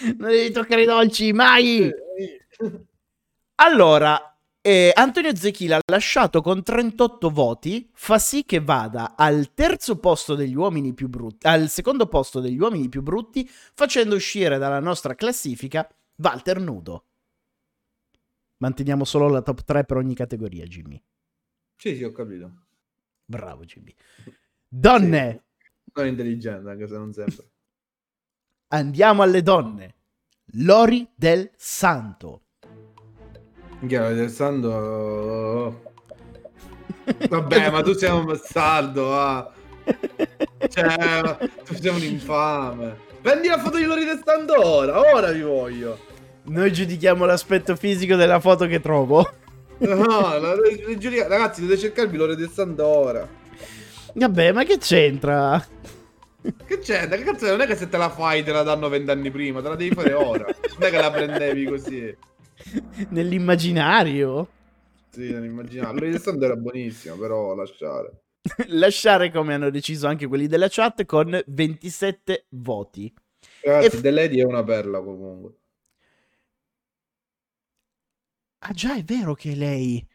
S1: non devi toccare i dolci, mai. Allora, eh, Antonio Zechila, lasciato con 38 voti, fa sì che vada al terzo posto degli uomini più brutti, al secondo posto degli uomini più brutti, facendo uscire dalla nostra classifica Walter Nudo. Manteniamo solo la top 3 per ogni categoria, Jimmy.
S2: Sì, sì, ho capito.
S1: Bravo, Jimmy. Donne,
S2: Non intelligente, anche se non sempre.
S1: Andiamo alle donne. Lori del Santo.
S2: Chiaro, del Sando. Vabbè, ma tu sei un bastardo, va. Cioè, tu sei un infame. Prendi la foto di Lori del Sando ora, ora vi voglio.
S1: Noi giudichiamo l'aspetto fisico della foto che trovo.
S2: No, la- giudica- ragazzi, dovete cercarvi Lori del Sando ora.
S1: Vabbè, ma che c'entra?
S2: Che c'è? Che cazzo, non è che se te la fai te la danno vent'anni prima, te la devi fare ora. Non è che la prendevi così.
S1: Nell'immaginario.
S2: Sì, del Sando era buonissimo, però lasciare.
S1: Lasciare come hanno deciso anche quelli della chat con 27 voti.
S2: Ragazzi,
S1: E-
S2: The Lady è una perla comunque.
S1: Ah già, è vero che è lei.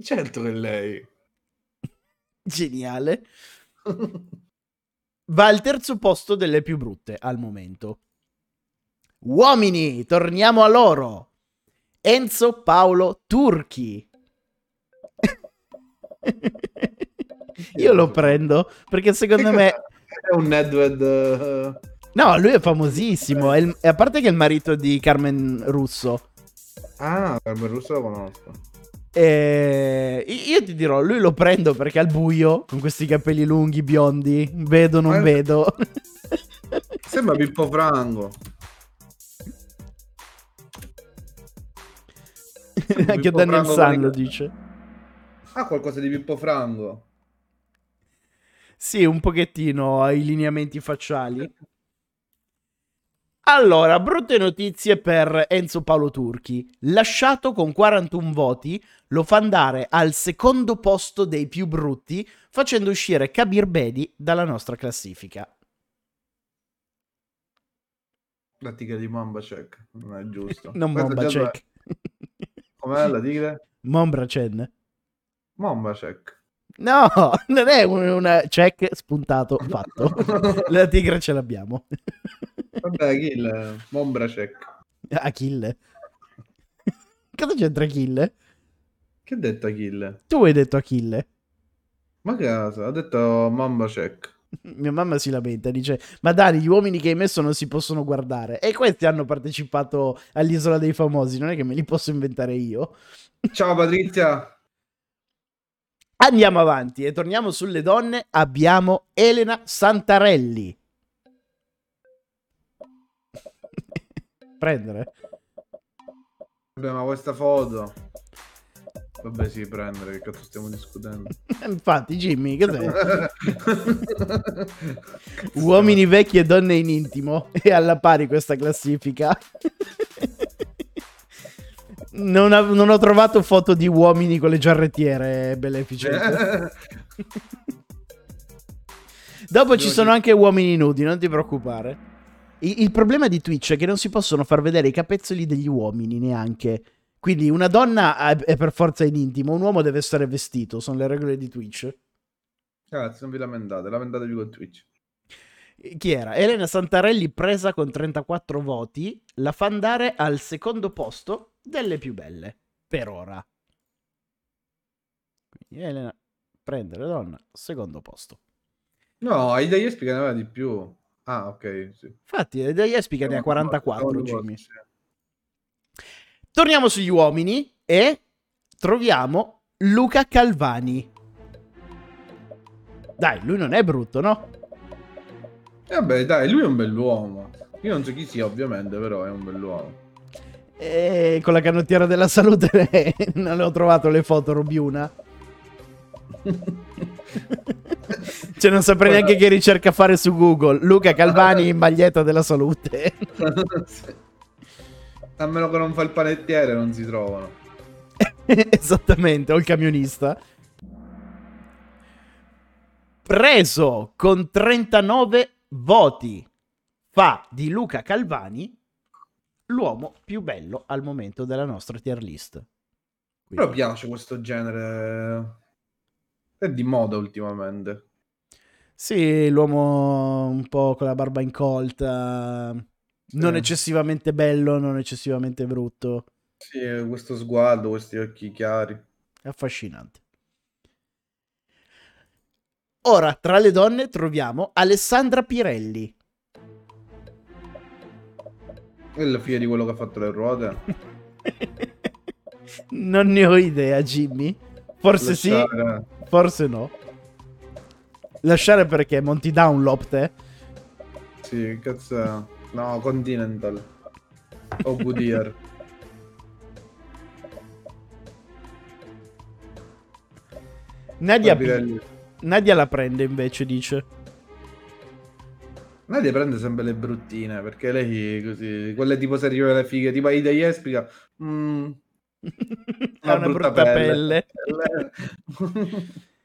S2: Certo che lei.
S1: Geniale. Va al terzo posto delle più brutte al momento. Uomini, torniamo a loro. Enzo Paolo Turchi. Io lo prendo perché secondo me...
S2: È un Nedved. eh,
S1: No, lui è famosissimo. È il- A parte che è il marito di Carmen Russo.
S2: Ah, Carmen Russo lo conosco.
S1: E io ti dirò, lui lo prendo perché al buio, con questi capelli lunghi, biondi, vedo, non
S2: Ma-
S1: vedo.
S2: Sembra Pippo Franco.
S1: Anche Daniel San lo dice.
S2: Ha qualcosa di Pippo Franco.
S1: Sì, un pochettino ai lineamenti facciali. Allora, brutte notizie per Enzo Paolo Turchi. Lasciato con 41 voti, lo fa andare al secondo posto dei più brutti, facendo uscire Kabir Bedi dalla nostra classifica.
S2: La tigre di Mamba Check. Non è giusto.
S1: Non
S2: Questa
S1: Momba
S2: già-
S1: Check.
S2: Com'è la tigre?
S1: Mombra Chen.
S2: Mamba Check.
S1: No, non è un- una check spuntato, fatto. La tigre ce l'abbiamo.
S2: Vabbè, Achille. Mombra Check.
S1: Achille. Cosa c'entra Achille?
S2: Che ha detto Achille?
S1: Tu hai detto Achille.
S2: Ma che caso? Ha detto Mamba Check.
S1: Mia mamma si lamenta, dice: Ma Dani, gli uomini che hai messo non si possono guardare. E questi hanno partecipato all'Isola dei Famosi, non è che me li posso inventare io.
S2: Ciao Patrizia.
S1: Andiamo avanti e torniamo sulle donne. Abbiamo Elena Santarelli. Prendere.
S2: Vabbè, ma questa foto. Vabbè, sì, prendere. Che cazzo stiamo discutendo?
S1: Infatti, Jimmy, cos'è? Uomini vecchi e donne in intimo. È alla pari questa classifica. Non, ha- non ho trovato foto di uomini con le giarrettiere beneficenti. Dopo ci sono anche uomini nudi, non ti preoccupare. Il, problema di Twitch è che non si possono far vedere i capezzoli degli uomini neanche. Quindi una donna è per forza in intimo, un uomo deve essere vestito, sono le regole di Twitch.
S2: Ragazzi, non vi lamentate, lamentatevi con Twitch.
S1: Chi era? Elena Santarelli presa con 34 voti, la fa andare al secondo posto delle più belle, per ora. Quindi Elena prende la donna, secondo posto.
S2: No, ai degli Espica ne aveva di più. Ah, ok, sì.
S1: Infatti, eh, degli Espica ne ha 44,
S2: Secondo
S1: Jimmy. Torniamo sugli uomini e troviamo Luca Calvani. Dai, lui non è brutto, no?
S2: E vabbè, dai, lui è un bell'uomo. Io non so chi sia, ovviamente, però è un bell'uomo.
S1: E con la canottiera della salute non ho trovato le foto, Robiuna. cioè, non saprei
S2: Guarda-
S1: neanche che ricerca fare su Google. Luca Calvani in maglietta della salute.
S2: A meno che non fa il panettiere, non si trovano.
S1: Esattamente, o il camionista. Preso con 39 voti, fa di Luca Calvani l'uomo più bello al momento della nostra tier list.
S2: Però piace questo genere. È di moda ultimamente.
S1: Sì, l'uomo un po' con la barba incolta, non
S2: Sì.
S1: eccessivamente bello, non eccessivamente brutto,
S2: Sì, questo sguardo, questi occhi chiari.
S1: affascinante. Ora, tra le donne troviamo Alessandra Pirelli.
S2: È la figlia di quello che ha fatto le ruote.
S1: non ne ho idea, Jimmy. Forse sì,
S2: Lasciare-
S1: forse no. Lasciare perché Monty Downlop te?
S2: Sì, cazzo è? No, Continental. O Goodyear.
S1: Nadia,
S2: Pirelli.
S1: Nadia la prende invece, dice.
S2: Nadia prende sempre le bruttine, perché lei così, quelle tipo serie le fighe, tipo Ida Jespica, mm,
S1: ha una brutta, pelle.
S2: pelle.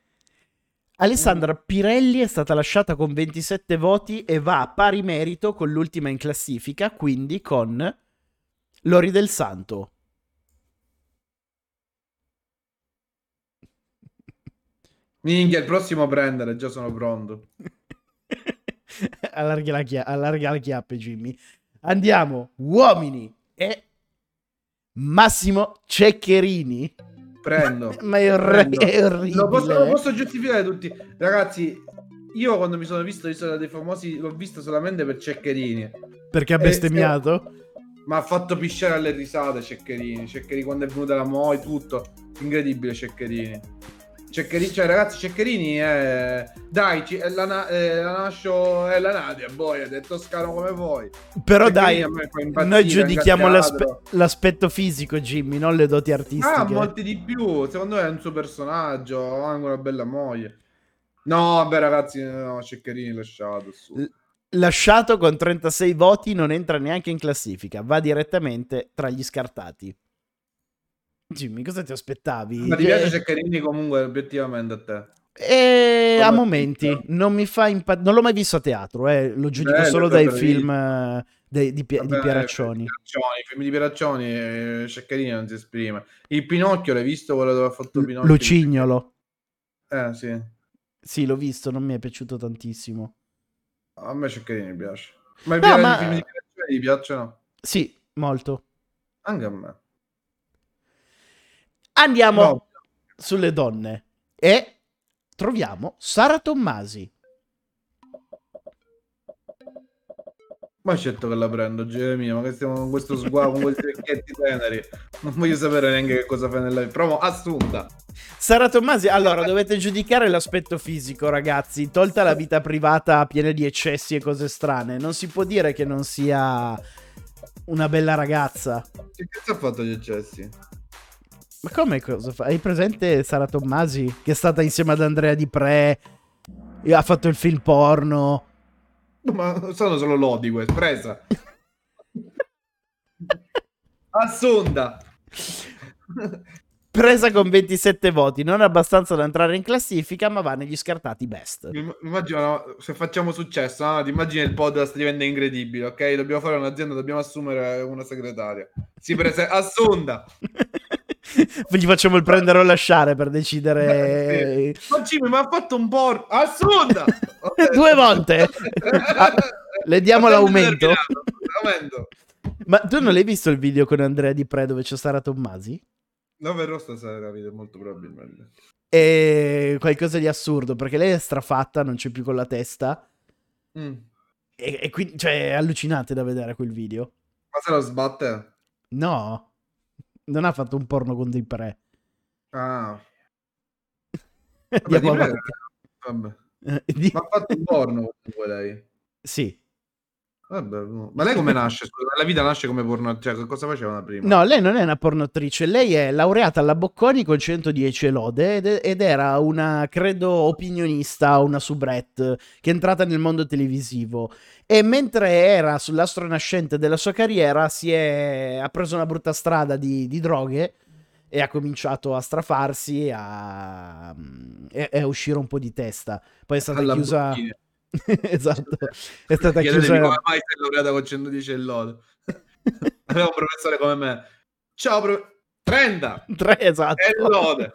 S1: Alessandra Pirelli è stata lasciata con 27 voti e va a pari merito con l'ultima in classifica, quindi con Lori del Santo.
S2: Minchia, il prossimo a prendere, già sono pronto.
S1: allarga, la chia- allarga le chiappe, Jimmy. Andiamo, uomini e Massimo Ceccherini.
S2: Prendo.
S1: Ma è, orre-
S2: Prendo.
S1: è orribile.
S2: Lo posso, lo posso giustificare tutti. Ragazzi, io quando mi sono visto l'isola dei famosi l'ho visto solamente per Ceccherini.
S1: Perché ha bestemmiato?
S2: Ma ha fatto pisciare alle risate Ceccherini. Ceccherini quando è venuta la Moi, tutto. Incredibile Ceccherini. Ceccherini, cioè ragazzi, Ceccherini è... Dai, ci- è la, na- è la Nascio è la Nadia, poi è toscano come vuoi.
S1: Però
S2: Ceccherini
S1: dai, noi giudichiamo l'aspe- l'aspetto fisico, Jimmy, non le doti artistiche.
S2: Ah, molti di più. Secondo me è un suo personaggio. Ha anche una bella moglie. No, vabbè, ragazzi, no, Ceccherini lasciato. Su.
S1: L- Lasciato con 36 voti, non entra neanche in classifica, va direttamente tra gli scartati. Jimmy, cosa ti aspettavi?
S2: Ma ti
S1: Cioè-
S2: piace Ceccherini comunque, obiettivamente a te?
S1: E a momenti non mi fa impazzire. Non l'ho mai visto a teatro, eh, lo giudico
S2: Bello,
S1: solo dai film eh, dei- di, Pia- di
S2: Vabbè,
S1: Pieraccioni.
S2: I film di Pieraccioni, eh, Ceccherini non si esprime. Il Pinocchio, l'hai visto quello dove ha fatto Pinocchio?
S1: Lucignolo.
S2: Eh, sì.
S1: Sì, l'ho visto, non mi è piaciuto tantissimo.
S2: A me Ceccherini piace. Ma i
S1: No, ma-
S2: i film di Pieraccioni ti piacciono?
S1: Sì, molto.
S2: Anche a me.
S1: Andiamo
S2: No.
S1: sulle donne e troviamo Sara Tommasi.
S2: Ma certo che la prendo, Geremia, ma che stiamo con questo sguardo, con questi vecchietti teneri. Non voglio sapere neanche che cosa fai nella vita. Provo assunta.
S1: Sara Tommasi, allora dovete giudicare l'aspetto fisico, ragazzi. Tolta la vita privata piena di eccessi e cose strane, non si può dire che non sia una bella ragazza.
S2: Che cazzo ha fatto gli eccessi?
S1: Ma come cosa fa? Hai presente Sara Tommasi che è stata insieme ad Andrea Di Pre? Ha fatto il film porno.
S2: Ma sono solo lodi queste, presa. Assunta.
S1: Presa con 27 voti, non abbastanza da entrare in classifica, ma va negli scartati best.
S2: Immagino no, se facciamo successo, no? ti immagini il podcast diventa incredibile, ok? Dobbiamo fare un'azienda, dobbiamo assumere una segretaria. Si prese assunta.
S1: Gli facciamo il prendere o lasciare per decidere.
S2: Ma Jimmy, ma ha fatto un porno. Assunta!
S1: due volte. Ah, le diamo l'aumento. Ma tu non l'hai visto il video con Andrea Di Pre dove c'è Sara Tommasi?
S2: Non verrò stasera? Molto probabilmente.
S1: È qualcosa di assurdo perché lei è strafatta, non c'è più con la testa.
S2: Mm.
S1: E, e quindi, cioè, è allucinante da vedere quel video.
S2: Ma se lo sbatte?
S1: No, non ha fatto un porno con dei pre.
S2: Ah. Vabbè, di
S1: avanti.
S2: vabbè.
S1: Eh, di-
S2: Ma ha fatto un porno comunque lei.
S1: Sì.
S2: Vabbè. Ma lei come nasce? La vita nasce come porno, cioè cosa faceva prima?
S1: No, lei non è una pornoattrice, lei è laureata alla Bocconi con 110 lode ed, ed era una, credo, opinionista, una soubrette che è entrata nel mondo televisivo e mentre era sull'astro nascente della sua carriera si è, ha preso una brutta strada di, di droghe e ha cominciato a strafarsi e a, e- e a uscire un po' di testa. Poi è stata
S2: Alla
S1: chiusa...
S2: Bocchini.
S1: esatto, è stata chiusa...
S2: come mai sei laureata con 110 e lode. Aveva un professore come me. Ciao, pro... 30!
S1: Tre, esatto.
S2: E lode.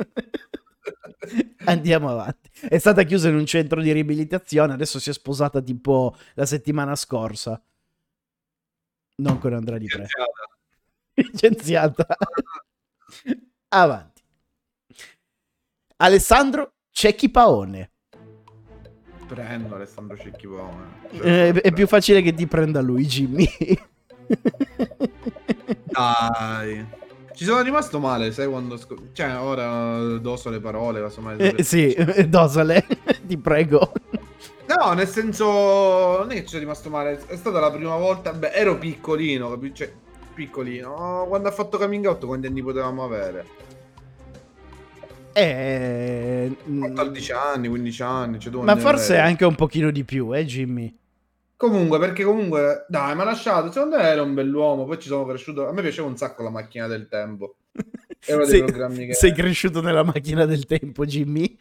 S1: Andiamo avanti. È stata chiusa in un centro di riabilitazione, adesso si è sposata tipo la settimana scorsa. Non con Andrea Di Pre. Licenziata. Avanti. Alessandro Cecchi Paone.
S2: Prendo Alessandro Cecchipone.
S1: Eh, è più facile che ti prenda lui, Jimmy.
S2: Dai. Ci sono rimasto male, sai quando... sco- Cioè, ora doso le parole, casomai...
S1: Eh, sì, dosale, ti prego.
S2: No, nel senso... Non è che ci sono rimasto male. È stata la prima volta... Beh, ero piccolino, capi- Cioè, piccolino. Quando ha fatto coming out, quanti anni potevamo avere?
S1: Eh, mm,
S2: 14 anni, 15 anni. Cioè,
S1: ma forse
S2: avevi?
S1: anche un pochino di più, eh, Jimmy.
S2: Comunque, perché comunque, dai, mi ha lasciato. Secondo me era un bell'uomo. Poi ci sono cresciuto. A me piaceva un sacco la macchina del tempo. Dei
S1: Sei,
S2: programmi che.
S1: sei cresciuto nella macchina del tempo, Jimmy?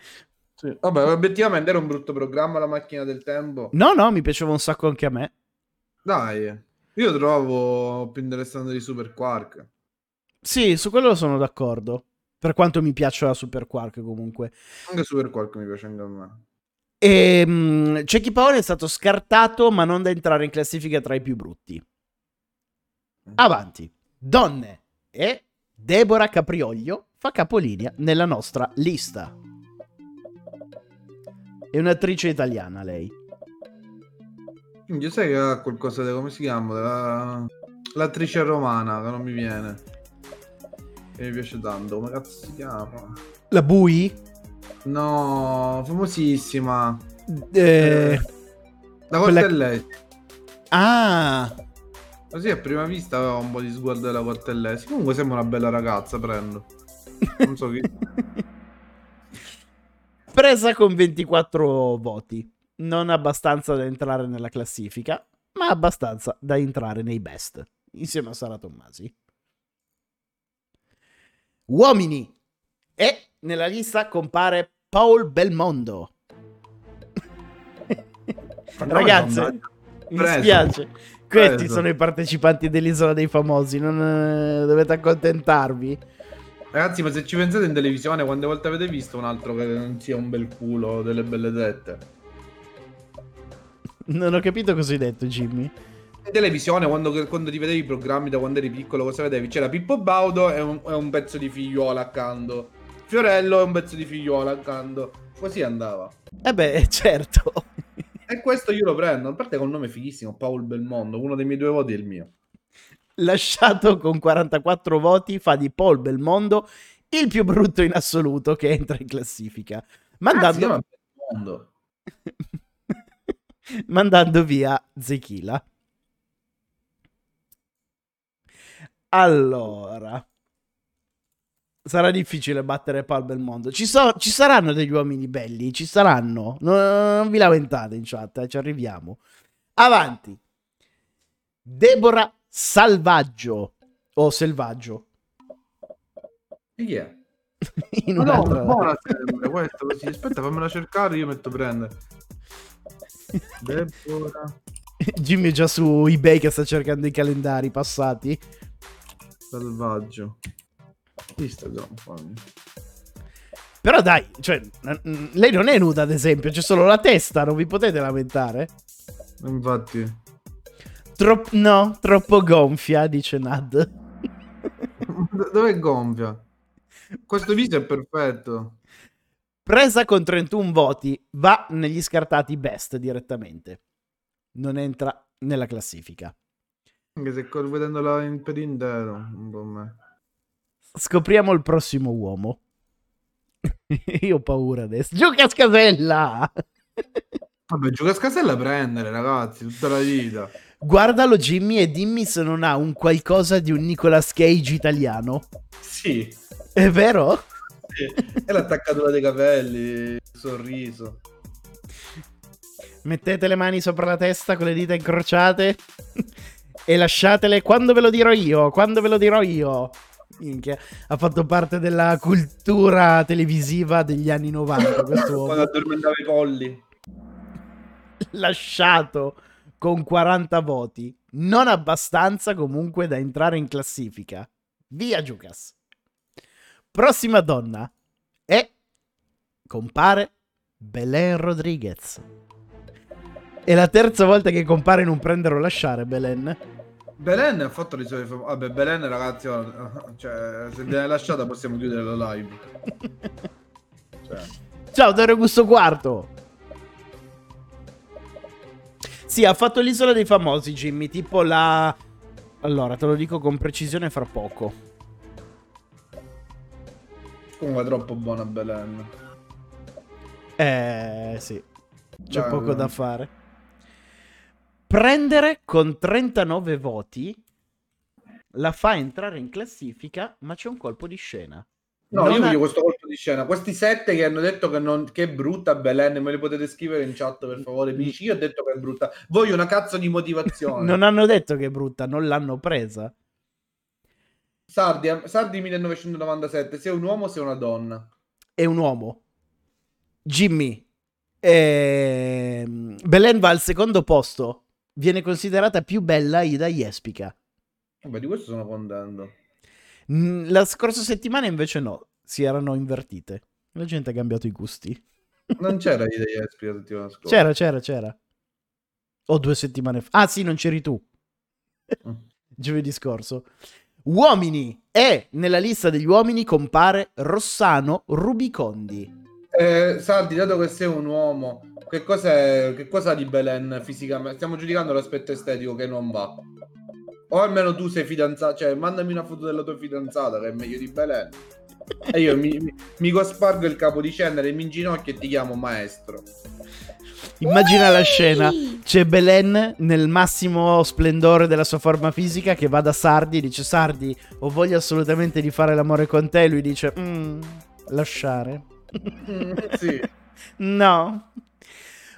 S2: Sì. Vabbè, obiettivamente era un brutto programma la macchina del tempo.
S1: No, no, mi piaceva un sacco anche a me.
S2: Dai, io trovo più interessante di Super Quark.
S1: Sì, su quello sono d'accordo. Per quanto mi piaccia la Super Quark comunque.
S2: Anche Super Quark mi piace anche a me.
S1: E, mm, Cecchi Paone è stato scartato, ma non da entrare in classifica tra i più brutti. Avanti. Donne e Deborah Caprioglio fa capolinea nella nostra lista. È un'attrice italiana lei.
S2: Quindi sai che ha qualcosa di come si chiama? La- L'attrice romana che non mi viene. Che mi piace tanto. Come cazzo si chiama?
S1: La Bui?
S2: No, famosissima.
S1: Eh,
S2: La
S1: quella-
S2: Cortellesi.
S1: Ah,
S2: Così a prima vista aveva un po' di sguardo della Cortellesi. Comunque sembra una bella ragazza, prendo. Non so chi.
S1: presa con 24 voti. Non abbastanza da entrare nella classifica, ma abbastanza da entrare nei best, insieme a Sara Tommasi. Uomini. E nella lista compare Paul Belmondo. Ragazzi, mi spiace. Questi
S2: Preso.
S1: sono i partecipanti dell'Isola dei Famosi, non eh, dovete accontentarvi.
S2: Ragazzi, ma se ci pensate in televisione, quante volte avete visto un altro che non sia un bel culo, delle belle tette?
S1: Non ho capito cosa hai detto, Jimmy.
S2: In televisione, quando, quando ti vedevi i programmi da quando eri piccolo, cosa vedevi? C'era Pippo Baudo e un, un pezzo di figliuola accanto. Fiorello e un pezzo di figliuola accanto. Così andava.
S1: Eh beh, certo.
S2: E questo io lo prendo. A parte con un nome fighissimo, Paul Belmondo. Uno dei miei due voti è il mio.
S1: Lasciato con 44 voti, fa di Paul Belmondo il più brutto in assoluto che entra in classifica.
S2: Ah, si
S1: Mandando,
S2: Belmondo.
S1: mandando via Zechila. Allora, sarà difficile battere Paul Belmondo. Ci, so- ci saranno degli uomini belli, ci saranno. Non, non vi lamentate in chat, eh, ci arriviamo. Avanti. Deborah Salvaggio o Selvaggio.
S2: E chi è?
S1: In
S2: Ma no,
S1: un'altra...
S2: buona sempre, questo così. Aspetta, fammela cercare, io metto prendere. Deborah
S1: Jimmy è già su eBay che sta cercando i calendari passati.
S2: Salvaggio. Instagram, fammi.
S1: Però dai, cioè, lei non è nuda ad esempio, c'è solo la testa, non vi potete lamentare?
S2: Infatti.
S1: Tro- no, troppo gonfia, dice Nad.
S2: D- Dov'è gonfia? Questo viso è perfetto.
S1: Presa con 31 voti, va negli scartati best direttamente. Non entra nella classifica.
S2: Anche se col- vedendola in per intero, un po' me.
S1: Scopriamo il prossimo uomo. Io ho paura adesso. Giuca Scasella!
S2: Vabbè, gioca a scasella prendere, ragazzi, tutta la vita.
S1: Guardalo Jimmy e dimmi se non ha un qualcosa di un Nicolas Cage italiano.
S2: Sì.
S1: È vero?
S2: sì. E l'attaccatura dei capelli, il sorriso.
S1: Mettete le mani sopra la testa con le dita incrociate e lasciatele quando ve lo dirò io, quando ve lo dirò io. Minchia, ha fatto parte della cultura televisiva degli anni 90 questo
S2: Quando addormentava i polli.
S1: Lasciato con 40 voti. Non abbastanza comunque da entrare in classifica. Via Giucas. Prossima donna è compare Belen Rodriguez. È la terza volta che compare in un prendere o lasciare Belen.
S2: Belen ha fatto fam- Vabbè, Belen, ragazzi, oh, cioè, se viene lasciata possiamo chiudere la live. Cioè,
S1: Ciao Dario Gusto Quarto. Sì, ha fatto l'isola dei famosi, Jimmy, tipo la... Allora, te lo dico con precisione fra poco.
S2: comunque è troppo buona Belen.
S1: Eh, sì. C'è
S2: Dai,
S1: poco
S2: dai.
S1: da fare. Prendere con 39 voti la fa entrare in classifica, ma c'è un colpo di scena.
S2: No,
S1: Non
S2: io
S1: ha-
S2: voglio questo colpo di scena. Questi sette che hanno detto che, non, che è brutta Belen, me li potete scrivere in chat per favore. Mi dici, io ho detto che è brutta. Voglio una cazzo di motivazione.
S1: Non hanno detto che è brutta, non l'hanno presa.
S2: Sardi, Sardi 1997, sei un uomo o sei una donna?
S1: È un uomo. Jimmy. Ehm, Belen va al secondo posto. Viene considerata più bella Ida Jespica.
S2: Vabbè, di questo sono contento.
S1: La scorsa settimana invece no, si erano invertite. La gente ha cambiato i gusti.
S2: Non c'era idea Espia la settimana scorsa.
S1: C'era, c'era, c'era. O due settimane fa. Ah sì, non c'eri tu.
S2: Mm.
S1: Giovedì scorso. Uomini. E nella lista degli uomini compare Rossano Rubicondi.
S2: Eh, Sardi, dato che sei un uomo, che cosa, è- che cosa ha di Belen fisicamente? Stiamo giudicando l'aspetto estetico che non va. O almeno tu sei fidanzato, cioè mandami una foto della tua fidanzata che è meglio di Belen. E io mi, mi, mi cospargo il capo di cenere, mi inginocchio e ti chiamo maestro.
S1: Immagina la scena. C'è Belen nel massimo splendore della sua forma fisica che va da Sardi e dice Sardi, ho voglia assolutamente di fare l'amore con te. Lui dice, "Mm, lasciare.
S2: Sì.
S1: No.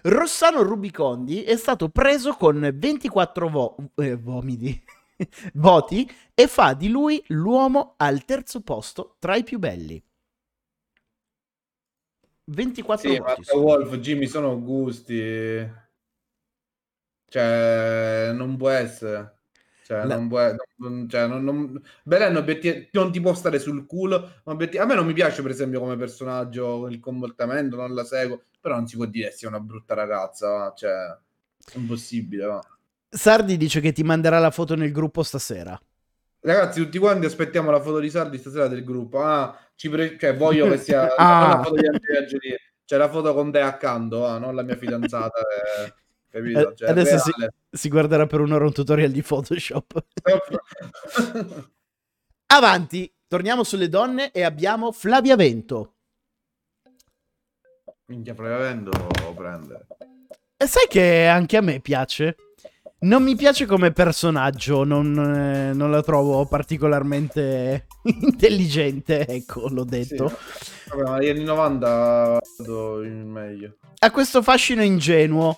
S1: Rossano Rubicondi è stato preso con 24 vo- eh, vomiti, voti e fa di lui l'uomo al terzo posto tra i più belli. 24
S2: Sì,
S1: voti.
S2: Matta Wolf, Jimmy, sono gusti. Cioè, non può essere. Cioè,
S1: La-
S2: non può non, cioè, non, non... Belen obiettiv- non ti può stare sul culo. obiettiv- A me non mi piace, per esempio, come personaggio il comportamento, non la seguo. Però non si può dire che sia una brutta ragazza. Cioè, è impossibile. Va.
S1: Sardi dice che ti manderà la foto nel gruppo stasera.
S2: Ragazzi, tutti quanti aspettiamo la foto di Sardi stasera del gruppo. Ah, ci pre- cioè, voglio che sia
S1: Ah.
S2: la foto di Andrea Angelini. C'è la foto con te accanto, ah, non la mia fidanzata. eh, capito?
S1: Eh,
S2: Cioè,
S1: adesso si, si guarderà per un'ora un tutorial di Photoshop. Avanti, torniamo sulle donne e abbiamo Flavia Vento.
S2: Minchia, Flavendo lo prende.
S1: E sai che anche a me piace? Non mi piace come personaggio, non, eh, non la trovo particolarmente intelligente, ecco, l'ho detto.
S2: Vabbè, ma negli anni 90 vado il meglio.
S1: Ha questo fascino ingenuo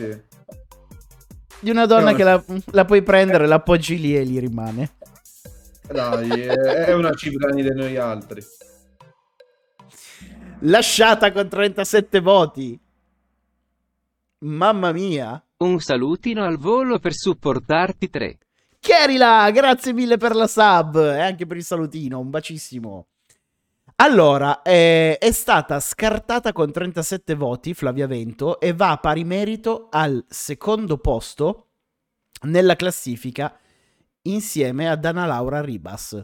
S2: Sì.
S1: di una donna
S2: No,
S1: che la, la puoi prendere, la appoggi lì e lì rimane.
S2: Dai, è, è una Ciprani di noi altri.
S1: Lasciata con 37 voti. Mamma mia.
S3: Un salutino al volo per supportarti 3.
S1: Kerila, grazie mille per la sub e anche per il salutino, un bacissimo. Allora, eh, è stata scartata con 37 voti Flavia Vento e va a pari merito al secondo posto nella classifica insieme ad Anna Laura Ribas,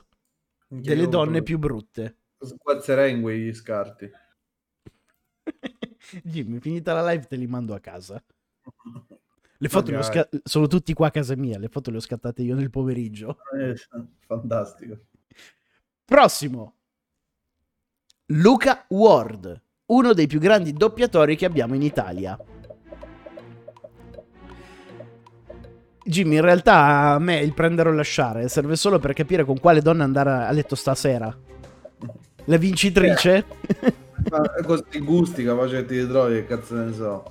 S1: delle donne più brutte.
S2: Sguazzerei in quegli scarti.
S1: Jimmy, finita la live te li mando a casa. Le foto le sca- sono tutti qua a casa mia, le foto le ho scattate io nel pomeriggio.
S2: Eh, Fantastico.
S1: Prossimo. Luca Ward, uno dei più grandi doppiatori che abbiamo in Italia. Jimmy, in realtà a me il prendere o lasciare serve solo per capire con quale donna andare a letto stasera. La vincitrice?
S2: Ma con sti gusti capace che ti ritrovi, che cazzo ne so.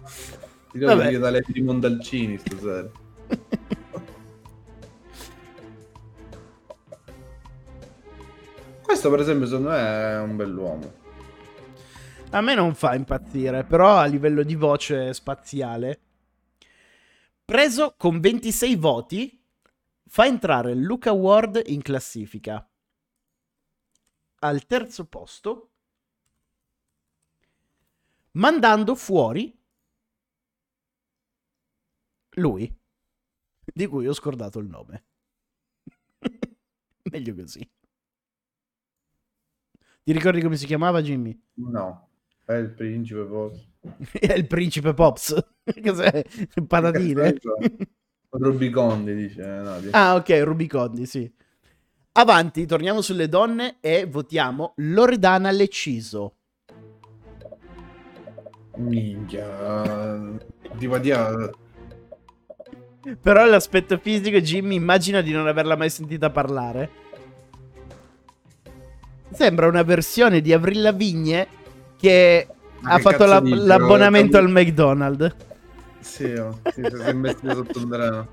S2: Ti
S1: Vabbè.
S2: trovi dalle di Montalcini stasera. Questo per esempio secondo me è un bell'uomo.
S1: A me non fa impazzire, però a livello di voce spaziale. Preso con 26 voti, fa entrare Luca Ward in classifica. Al terzo posto, mandando fuori lui, di cui ho scordato il nome. Meglio così. Ti ricordi come si chiamava Jimmy?
S2: No, è il principe poi.
S1: È il principe Pops. Cos'è? Patatine?
S2: Rubicondi dice eh, Nadia.
S1: ah, ok, Rubicondi, sì. Avanti, torniamo sulle donne e votiamo Loredana Leciso.
S2: Minchia. Tipo di
S1: Però l'aspetto fisico, Jimmy, immagina di non averla mai sentita parlare. Sembra una versione di Avril Lavigne che
S2: Ma
S1: ha
S2: che
S1: fatto la-
S2: dici?
S1: l'abbonamento al McDonald's.
S2: Sì, oh, sì, si è investito sotto un treno.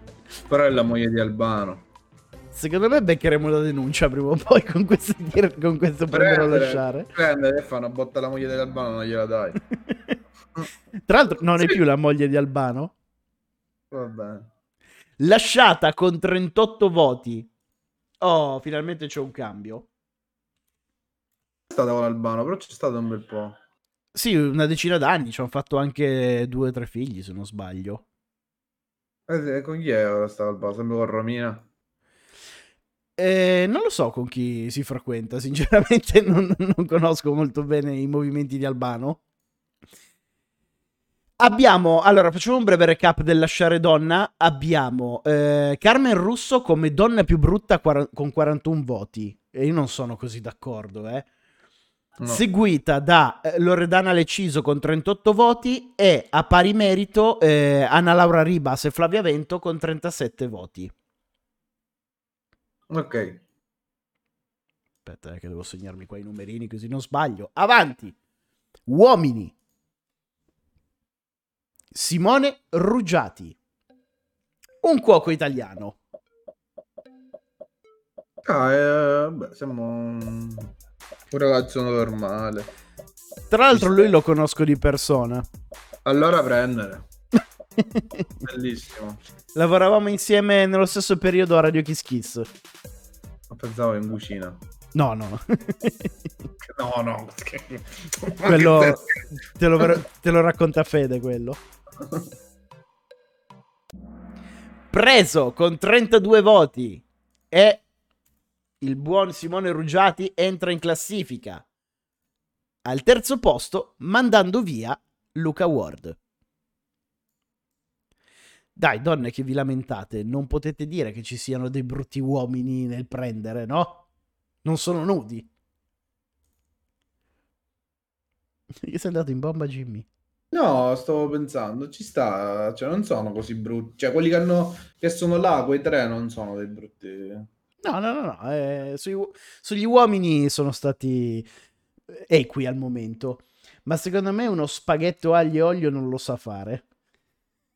S2: Però è la moglie di Albano.
S1: Secondo me beccheremo la denuncia prima o poi con questo, dir- con questo prendere o lasciare.
S2: prendere e fa una botta alla moglie dell'Albano, non gliela dai.
S1: Tra l'altro non è
S2: Sì.
S1: più la moglie di Albano.
S2: Va bene.
S1: Lasciata con 38 voti. Oh, finalmente c'è un cambio.
S2: Stata con l'Albano, però c'è stato un bel po'.
S1: Sì, una decina d'anni, ci hanno fatto anche due o tre figli, se non sbaglio.
S2: Eh, con chi è ora sta Albano? Sempre con Romina?
S1: Eh, non lo so con chi si frequenta, sinceramente non, non conosco molto bene i movimenti di Albano. Abbiamo, allora facciamo un breve recap del lasciare donna. Abbiamo eh, Carmen Russo come donna più brutta quar- con 41 voti. E io non sono così d'accordo, eh.
S2: No.
S1: seguita da eh, Loredana Leciso con 38 voti e a pari merito eh, Anna Laura Ribas e Flavia Vento con 37 voti.
S2: Ok.
S1: Aspetta, eh, che devo segnarmi qua i numerini così non sbaglio. Avanti. Uomini. Simone Ruggiati. Un cuoco italiano.
S2: Ah, eh, beh, siamo un un ragazzo normale.
S1: Tra l'altro lui lo conosco di persona.
S2: Allora prendere. Bellissimo.
S1: Lavoravamo insieme nello stesso periodo a Radio Kiss Kiss.
S2: Ma pensavo in cucina.
S1: No, no.
S2: No, no.
S1: quello te lo, te lo racconta Fede quello. preso con 32 voti e il buon Simone Ruggiati entra in classifica al terzo posto mandando via Luca Ward. Dai, donne che vi lamentate, non potete dire che ci siano dei brutti uomini nel prendere, no? Non sono nudi. Che sei andato in bomba, Jimmy?
S2: No, stavo pensando, ci sta, cioè non sono così brutti, cioè quelli che, hanno, che sono là, quei tre non sono dei brutti.
S1: No, no, no, no. eh, sugli, sugli uomini sono stati eh, equi al momento. Ma secondo me uno spaghetto aglio e olio non lo sa fare.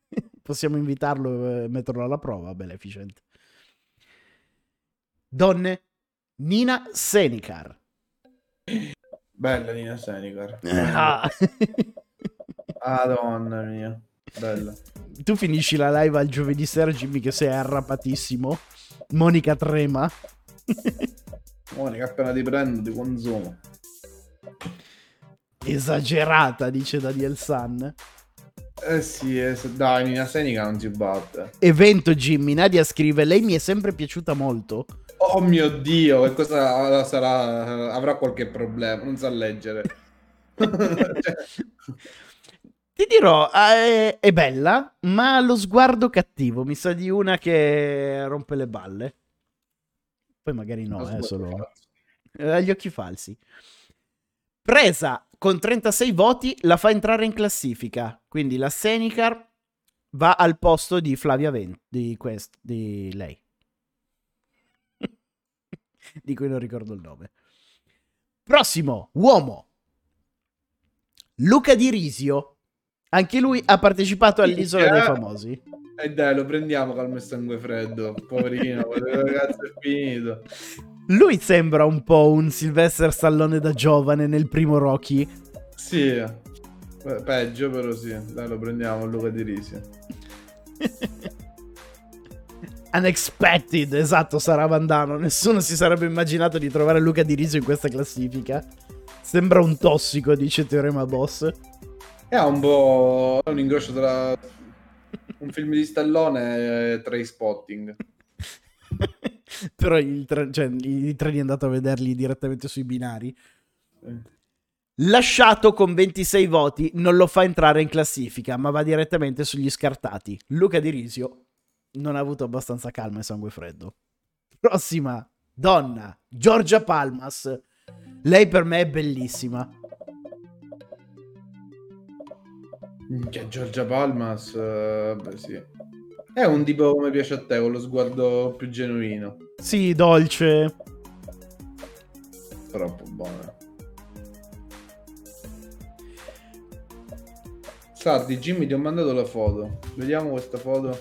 S1: Possiamo invitarlo e metterlo alla prova, Beneficent. Donne Nina Senikar.
S2: Bella Nina Senikar.
S1: Ah.
S2: Madonna mia. Bella.
S1: tu finisci la live al giovedì sera, Jimmy, che sei arrapatissimo. Monica trema.
S2: Monica, appena ti prendo ti consumo.
S1: Esagerata, dice Daniel San.
S2: Eh sì, eh, se- dai, Nina Senica non si batte.
S1: Evento Jimmy, Nadia scrive, lei mi è sempre piaciuta molto.
S2: Oh mio Dio, che cosa sarà? Avrà qualche problema, non sa leggere. Cioè,
S1: Ti dirò, eh, è bella, ma ha lo sguardo cattivo. Mi sa di una che rompe le balle. Poi magari no, eh, solo...
S2: cazzo.
S1: eh, ha gli occhi falsi. Presa con 36 voti, la fa entrare in classifica. Quindi la Senicar va al posto di Flavia Ven- di, quest- di lei. di cui non ricordo il nome. Prossimo, uomo. Luca Di Risio. Anche lui ha partecipato all'Isola dei Famosi.
S2: E dai, lo prendiamo calmo e sangue freddo. Poverino, ragazzo è finito.
S1: Lui sembra un po' un Sylvester Stallone da giovane nel primo Rocky.
S2: Sì, peggio però sì. Dai, lo prendiamo Luca Di Risi.
S1: Unexpected, esatto, sarà Vandano. Nessuno si sarebbe immaginato di trovare Luca Di Risio in questa classifica. Sembra un tossico, dice Teorema Boss.
S2: E ha un po' un incrocio tra un film di Stallone e Train Spotting.
S1: Però il, tre- cioè, i treni è andato a vederli direttamente sui binari.
S2: Eh.
S1: Lasciato con 26 voti, non lo fa entrare in classifica, ma va direttamente sugli scartati. Luca Di Risio non ha avuto abbastanza calma e sangue freddo. Prossima donna, Giorgia Palmas. Lei per me è bellissima.
S2: Che Giorgia Palmas, eh, beh sì. È un tipo come piace a te, con lo sguardo più genuino.
S1: Sì, dolce.
S2: Troppo buona. Sardi, Jimmy, ti ho mandato la foto. Vediamo questa foto.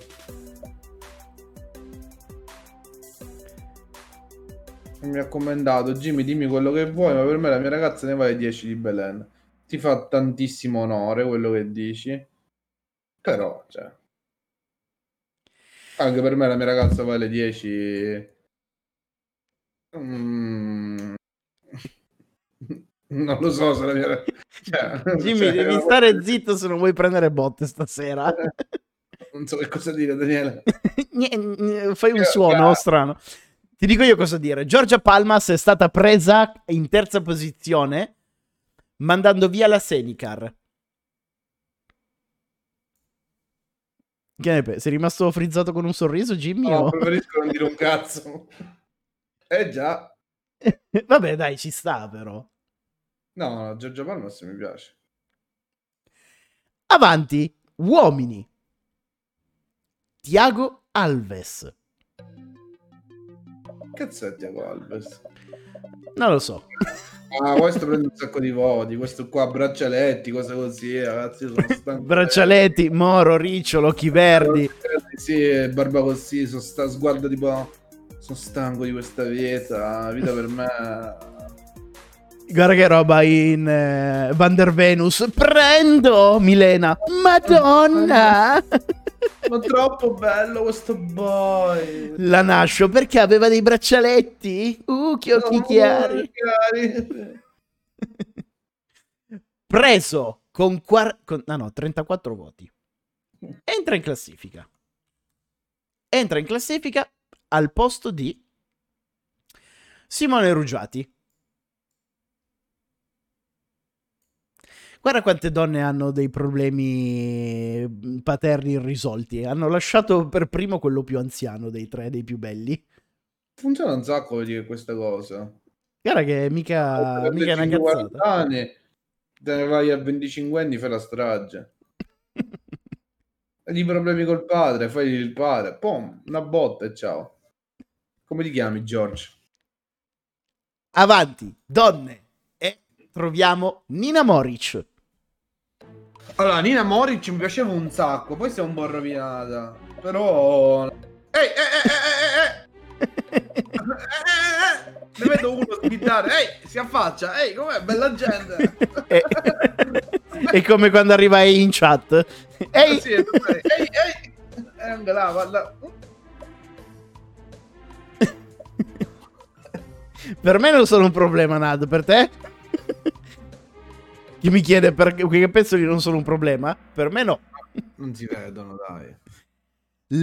S2: Mi ha commentato, Jimmy, dimmi quello che vuoi, ma per me la mia ragazza ne vale 10 di Belen. Ti fa tantissimo onore quello che dici. Però, cioè... Anche per me la mia ragazza vale 10... Mm. Non lo so se la mia... Cioè,
S1: Jimmy,
S2: cioè,
S1: devi stare zitto se non vuoi prendere botte stasera.
S2: Non so che cosa dire, Daniele.
S1: Fai un suono
S2: eh.
S1: strano. Ti dico io cosa dire. Giorgia Palmas è stata presa in terza posizione mandando via la Senicar. Che ne pensi? Sei rimasto frizzato con un sorriso, Jimmy?
S2: No,
S1: o-
S2: preferisco non dire un cazzo. Eh già.
S1: Vabbè, dai, ci sta però.
S2: No, no, Giorgio Palmas mi piace.
S1: Avanti, uomini. Tiago Alves.
S2: Cazzo è Tiago Alves?
S1: Non lo so.
S2: Ah, questo prende un sacco di voti. Questo qua, braccialetti, cose così, ragazzi. Io sono stanco.
S1: Braccialetti, Moro, Ricciolo, occhi verdi.
S2: Sì, barba così, sono sta sguardo tipo... Sono stanco di questa vita. La vita per me...
S1: Guarda che roba in eh, Van der Venus. Prendo Milena. Madonna.
S2: Ma troppo bello questo boy.
S1: La nascio perché aveva dei braccialetti. Uh, che occhi
S2: Oh,
S1: chiari.
S2: chiari.
S1: Preso con, quar- con ah no, 34 voti. Entra in classifica. Entra in classifica al posto di Simone Ruggiati. Guarda quante donne hanno dei problemi mm, paterni irrisolti. Hanno lasciato per primo quello più anziano dei tre, dei più belli.
S2: Funziona un sacco dire questa cosa.
S1: Guarda che mica,
S2: Per
S1: mica è una
S2: 40
S1: cazzata.
S2: anni, te ne vai a 25 anni, fai la strage. Hai problemi col padre, fai il padre, pom, una botta e ciao. Come ti chiami, George?
S1: Avanti, donne. E troviamo Nina Moric.
S2: Allora, Nina Moric mi piaceva un sacco, poi si è un po' rovinata. Però... Ehi, eh, eh, eh, eh, eh, eh. Eh, eh, eh. Mi vedo uno sgridare, ehi, si affaccia, ehi, com'è, bella gente.
S1: è, è come quando arriva in chat. Ehi!
S2: Sì, ehi, ehi, e anche là, guarda.
S1: per me non sono un problema, Nad, per te? Chi mi chiede perché, perché penso che non sono un problema? Per me no.
S2: Non si vedono, dai.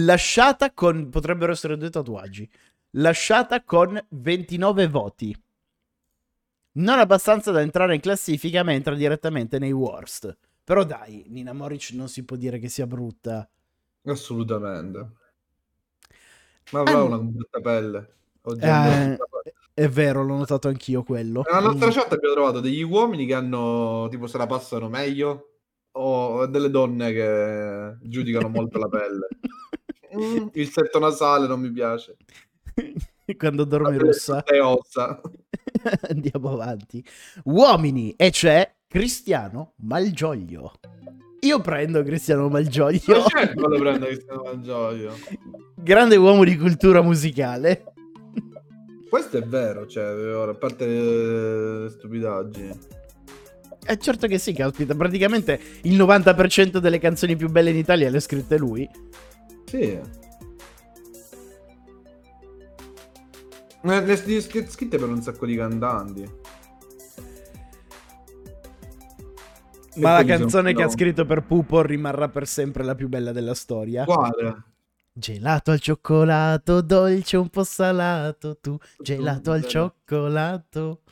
S1: Lasciata con... potrebbero essere due tatuaggi. Lasciata con 29 voti. Non abbastanza da entrare in classifica, ma entra direttamente nei worst. Però dai, Nina Moric non si può dire che sia brutta.
S2: Assolutamente. Ma avrà
S1: Ah,
S2: una brutta pelle. Oggi
S1: Eh,
S2: è
S1: vero, l'ho notato anch'io quello.
S2: Nostra
S1: Mm.
S2: chat abbiamo trovato degli uomini che hanno tipo se la passano meglio o delle donne che giudicano molto la pelle. Mm, il setto nasale non mi piace.
S1: Quando
S2: pelle
S1: rossa.
S2: è ossa.
S1: Andiamo avanti. Uomini, e c'è Cristiano Malgioglio. Io prendo Cristiano Malgioglio,
S2: Ma certo lo prendo Cristiano Malgioglio.
S1: grande uomo di cultura musicale.
S2: Questo è vero, cioè, ora, a parte le stupidaggini.
S1: Eh, certo che sì, caspita. Praticamente il 90% delle canzoni più belle in Italia le ha scritte lui.
S2: Sì. Eh, Le le scr- scritte per un sacco di cantanti.
S1: Ma la
S2: quelli sono-
S1: canzone che ha scritto per Pupo rimarrà per sempre la più bella della storia.
S2: Quale?
S1: Gelato al cioccolato, dolce un po' salato, tu. Gelato al cioccolato.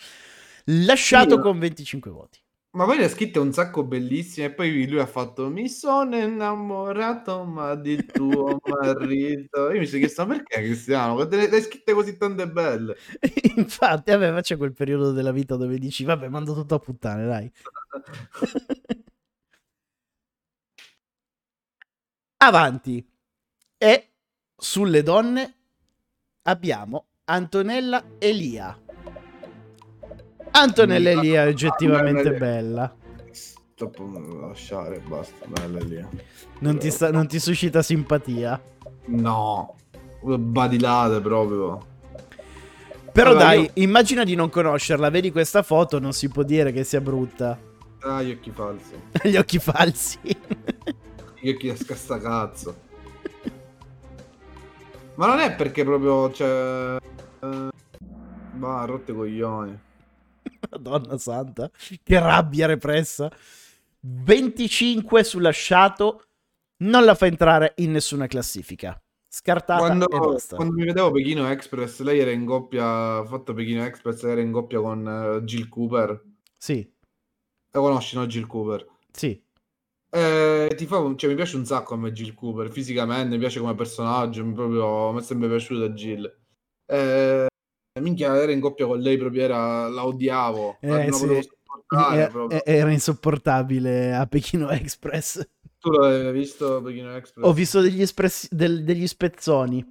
S1: Lasciato con 25 voti.
S2: Ma poi le ha scritte un sacco bellissime e poi lui ha fatto mi sono innamorato ma di tuo marito. Io mi sono chiesto "Ma perché Cristiano? Le hai scritte così tante belle.
S1: Infatti, vabbè, ma c'è quel periodo della vita dove dici, vabbè, mando tutto a puttane, dai. Avanti. E sulle donne abbiamo Antonella Elia. Antonella Elia è oggettivamente
S2: Antonella Elia.
S1: bella.
S2: Troppo lasciare, basta, bella lì.
S1: Non ti, sta- non ti suscita simpatia.
S2: No. Badilate proprio.
S1: Però
S2: Allora,
S1: dai,
S2: io-
S1: immagina di non conoscerla. Vedi questa foto, non si può dire che sia brutta.
S2: Ah, gli occhi falsi.
S1: Gli occhi falsi.
S2: Gli occhi da scastacazzo. Ma non è perché proprio, cioè... eh, Va, rotte coglioni.
S1: Madonna santa, che rabbia repressa. 25 sul lasciato, non la fa entrare in nessuna classifica. Scartata
S2: Quando,
S1: e basta.
S2: quando mi vedevo Pechino Express, lei era in coppia, ha fatto Pechino Express, era in coppia con eh, Jill Cooper.
S1: Sì,
S2: La conosci, no, Jill Cooper?
S1: sì.
S2: Eh, ti fa cioè, mi piace un sacco a me Jill Cooper, fisicamente, mi piace come personaggio, mi, proprio, mi è sempre piaciuta Jill. Eh, minchia, era in coppia con lei, proprio era, la odiavo,
S1: Eh,
S2: non la
S1: sì.
S2: potevo sopportare
S1: E-
S2: proprio.
S1: e- era insopportabile a Pechino Express.
S2: Tu l'avevi visto Pechino Express?
S1: Ho visto degli, espress- del- degli spezzoni.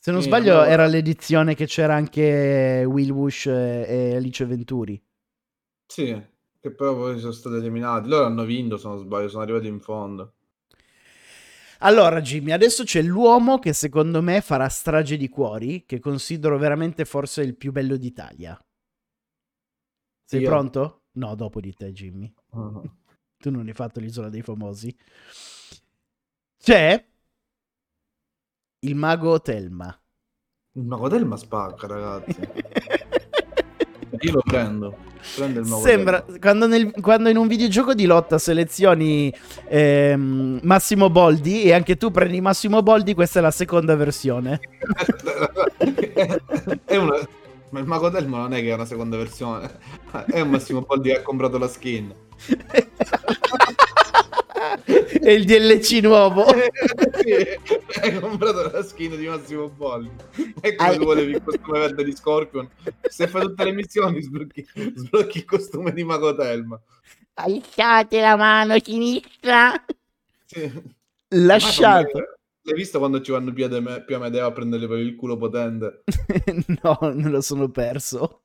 S1: Se non
S2: Sì,
S1: sbaglio,
S2: allora-
S1: era l'edizione che c'era anche Will Bush e, e Alice Venturi.
S2: Sì, che però poi sono stati eliminati. Loro hanno vinto, se non sbaglio, sono arrivati in fondo.
S1: Allora, Jimmy, adesso c'è l'uomo che secondo me farà strage di cuori, che considero veramente forse il più bello d'Italia. Sei
S2: Io?
S1: pronto? No, dopo di te, Jimmy.
S2: Ah.
S1: Tu non hai fatto l'isola dei famosi. C'è il mago Telma.
S2: Il mago Telma spacca, ragazzi. Io lo prendo. Prendo
S1: Sembra quando, nel- quando in un videogioco di lotta selezioni ehm, Massimo Boldi e anche tu prendi Massimo Boldi, questa è la seconda versione.
S2: è una... Ma il mago Telma non è che è una seconda versione. È un Massimo Boldi che ha comprato la skin.
S1: e il DLC nuovo.
S2: sì, hai comprato la skin di Massimo Boldi. E come
S1: Hai-
S2: tu volevi il costume verde di Scorpion. Se fai tutte le missioni, sblocchi, sblocchi il costume di Mago Telma.
S1: Alzate la mano sinistra.
S2: Sì.
S1: Lasciato.
S2: L'hai visto quando ci vanno più a Amedeo a prendere per il culo potente?
S1: no, non lo sono perso.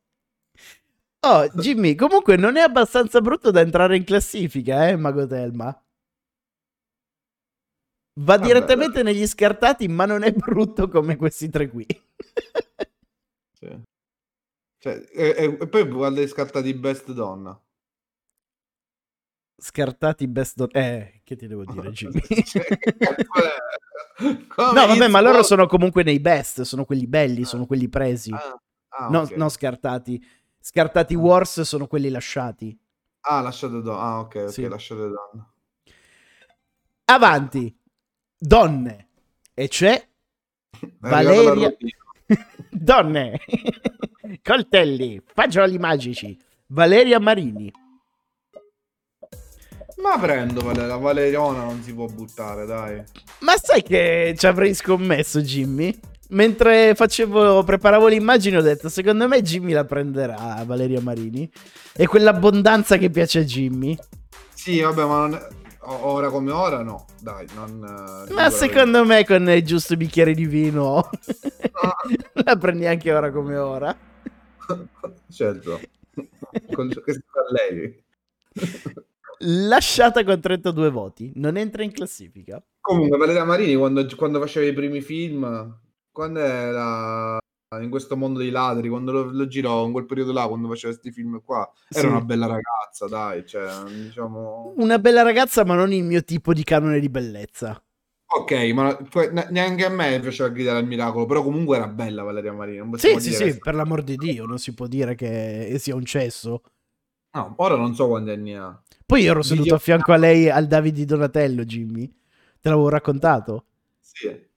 S1: Oh, Jimmy, comunque non è abbastanza brutto da entrare in classifica, eh, Mago Telma. Va
S2: Vabbè,
S1: direttamente negli scartati, ma non è brutto come questi tre qui.
S2: Sì. Cioè, e, e- e poi quando hai scattati best donna?
S1: Scartati best don- Eh, che ti devo dire, Jimmy?
S2: Cioè,
S1: no, vabbè, ma loro sono comunque nei best, sono quelli belli, sono quelli presi.
S2: Ah, ah,
S1: No-
S2: ok.
S1: Non scartati. Scartati Wars sono quelli lasciati.
S2: Ah, lasciate donne. Ah, ok, ok,
S1: Sì.
S2: lasciate donne.
S1: Avanti. Donne. E c'è
S2: È arrivata la
S1: Valeria. Donne. Coltelli. Fagioli magici. Valeria Marini.
S2: Ma prendo la Valeriona, non si può buttare, dai.
S1: Ma sai che ci avrei scommesso, Jimmy? Mentre facevo, preparavo l'immagine, ho detto: Secondo me Jimmy la prenderà Valeria Marini. E quell'abbondanza che piace a Jimmy.
S2: Sì, vabbè, ma non ora come ora no, dai, non... eh,
S1: Ma secondo me, con il giusto bicchiere di vino,
S2: Ah.
S1: la prendi anche ora come ora.
S2: certo. Con lei.
S1: Lasciata con 32 voti, non entra in classifica.
S2: Comunque, Valeria Marini, quando, quando faceva i primi film, quando era in questo mondo dei ladri, quando lo, lo girò in quel periodo là, quando faceva questi film qua, era
S1: Sì.
S2: una bella ragazza, dai, cioè, diciamo...
S1: Una bella ragazza, ma non il mio tipo di canone di bellezza.
S2: Ok, ma neanche a me piaceva gridare al miracolo, però comunque era bella Valeria Marini. Non
S1: Sì, sì, sì, per l'amor di Dio, non si può dire che sia un cesso.
S2: No, ora non so quanti anni ha.
S1: Poi io ero seduto
S2: Video-
S1: a fianco a lei al Davide di Donatello, Jimmy. Te l'avevo raccontato.
S2: Sì.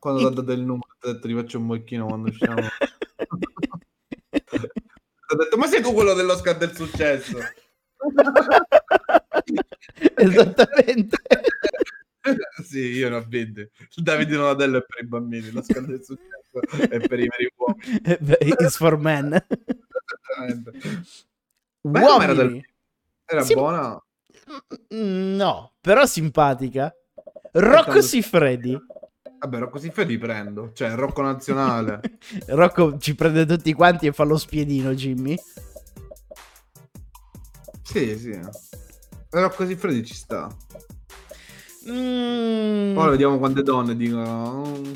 S2: Quando dato il numero, detto ti faccio un bocchino quando usciamo. Ha detto, ma sei tu quello dell'Oscar del successo?
S1: Esattamente.
S2: sì, io ne ho vinte. Il Davide Donatello è per i bambini, l'Oscar del successo è per i veri uomini.
S1: It's for men.
S2: Esattamente. Beh, ma era, del-
S1: Uomini.
S2: era
S1: Sì.
S2: buona.
S1: Mm, No, però simpatica. Rocco Siffredi.
S2: Vabbè, Rocco Siffredi prendo, cioè Rocco Nazionale.
S1: Rocco ci prende tutti quanti e fa lo spiedino, Jimmy.
S2: sì, sì. Rocco Siffredi ci sta.
S1: Mm,
S2: Ora vediamo quante donne dicono. "Mm,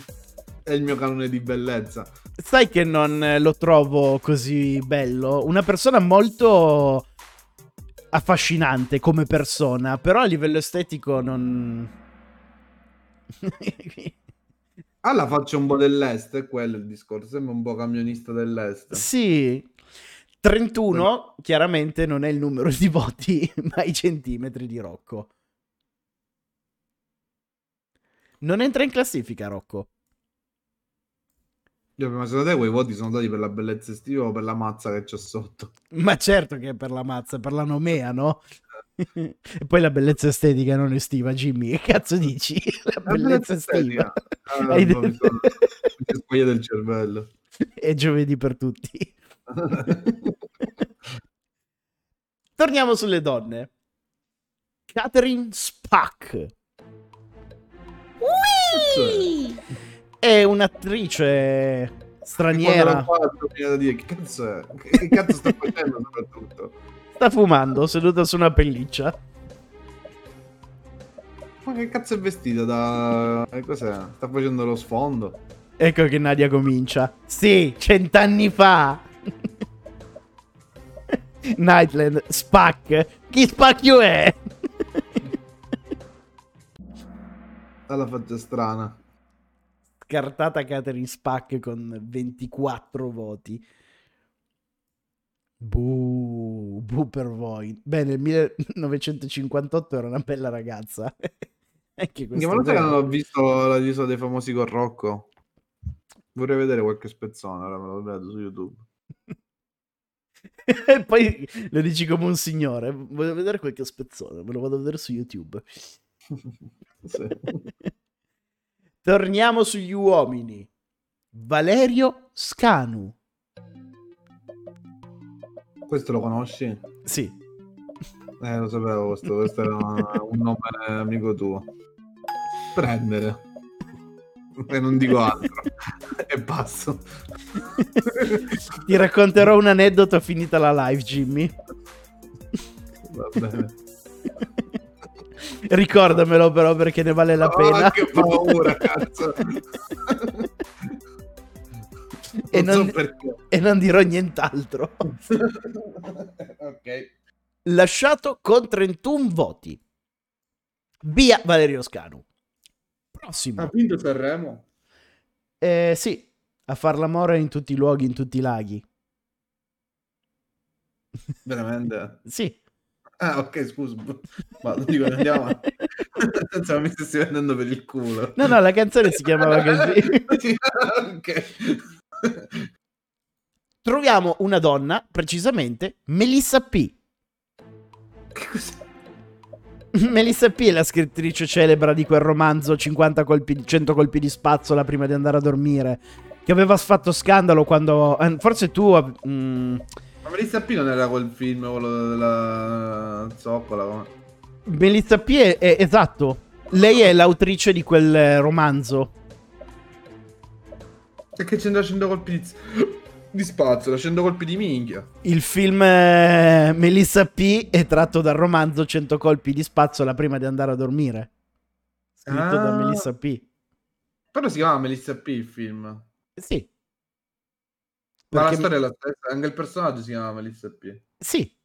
S2: È il mio canone di bellezza.
S1: sai che non eh, lo trovo così bello? Una persona molto affascinante come persona, però a livello estetico non...
S2: Alla faccia un po' dell'est, è quello il discorso. Sembra un po' camionista dell'est.
S1: sì, 31 chiaramente non è il numero di voti, ma i centimetri di Rocco. Non entra in classifica, Rocco.
S2: Io, Ma secondo te quei voti sono dati per la bellezza estiva o per la mazza che c'è sotto?
S1: Ma certo che è per la mazza, per la nomea, no? e poi la bellezza estetica non estiva, Jimmy. Che cazzo dici? La bellezza estiva.
S2: Ah,
S1: Hai
S2: no,
S1: detto-
S2: mi sbagliato il cervello.
S1: è giovedì per tutti. Torniamo sulle donne. Catherine Spack. Ui! È un'attrice straniera.
S2: fatto, che cazzo è? Che cazzo sta facendo soprattutto?
S1: Sta fumando seduta su una pelliccia.
S2: Ma che cazzo è vestita da... Cos'è? Sta facendo lo sfondo?
S1: Ecco che Nadia comincia. Sì, cent'anni fa. Nightland, Spack. Chi spacchio è?
S2: Alla faccia strana.
S1: Scartata Catherine Spack con 24 voti. Buh, buh per voi. Beh, nel 1958 era una bella ragazza. Anche è
S2: non sai che non ho visto la l'isola dei famosi con Rocco? Vorrei vedere qualche spezzone, ora me lo vedo su YouTube.
S1: E poi lo dici come un signore. Voglio vedere qualche spezzone, me lo vado a vedere su YouTube.
S2: Sì.
S1: Torniamo sugli uomini. Valerio Scanu.
S2: Questo lo conosci?
S1: Sì,
S2: Eh, lo sapevo, questo, questo era un nome amico tuo. Prendere. E non dico altro. e passo.
S1: ti racconterò un aneddoto finita la live, Jimmy.
S2: Va bene.
S1: Ricordamelo però perché ne vale la
S2: Oh,
S1: pena.
S2: che paura, cazzo.
S1: E
S2: non, so
S1: e non dirò nient'altro.
S2: ok.
S1: Lasciato con 31 voti. Via Valerio Scanu. Prossimo.
S2: Ha vinto Sanremo?
S1: Eh, sì, a far l'amore in tutti i luoghi, in tutti i laghi.
S2: Veramente?
S1: Sì.
S2: Ah, ok, scusa. Ma non dico, andiamo. Pensavo mi stessi vendendo per il culo.
S1: No, no, la canzone si chiamava così.
S2: ok.
S1: Troviamo una donna, precisamente Melissa P.
S2: Che cos'è?
S1: Melissa P è la scrittrice celebre di quel romanzo 50 colpi, 100 colpi di spazzola prima di andare a dormire. Che aveva fatto scandalo quando. eh, Forse tu. mm,
S2: Ma Melissa P non era quel film, quello della zoccola? come?
S1: Melissa P è, è- esatto. Lei è l'autrice di quel eh, romanzo.
S2: E che c'entra 100 colpi di, di spazzola, 100 colpi di minchia.
S1: Il film eh, Melissa P è tratto dal romanzo 100 colpi di spazzola prima di andare a dormire. Scritto da
S2: Ah.
S1: Melissa P.
S2: Però si chiama Melissa P il film.
S1: Sì.
S2: Ma la
S1: Perché-
S2: storia è la stessa, anche il personaggio si chiama Melissa P.
S1: Sì.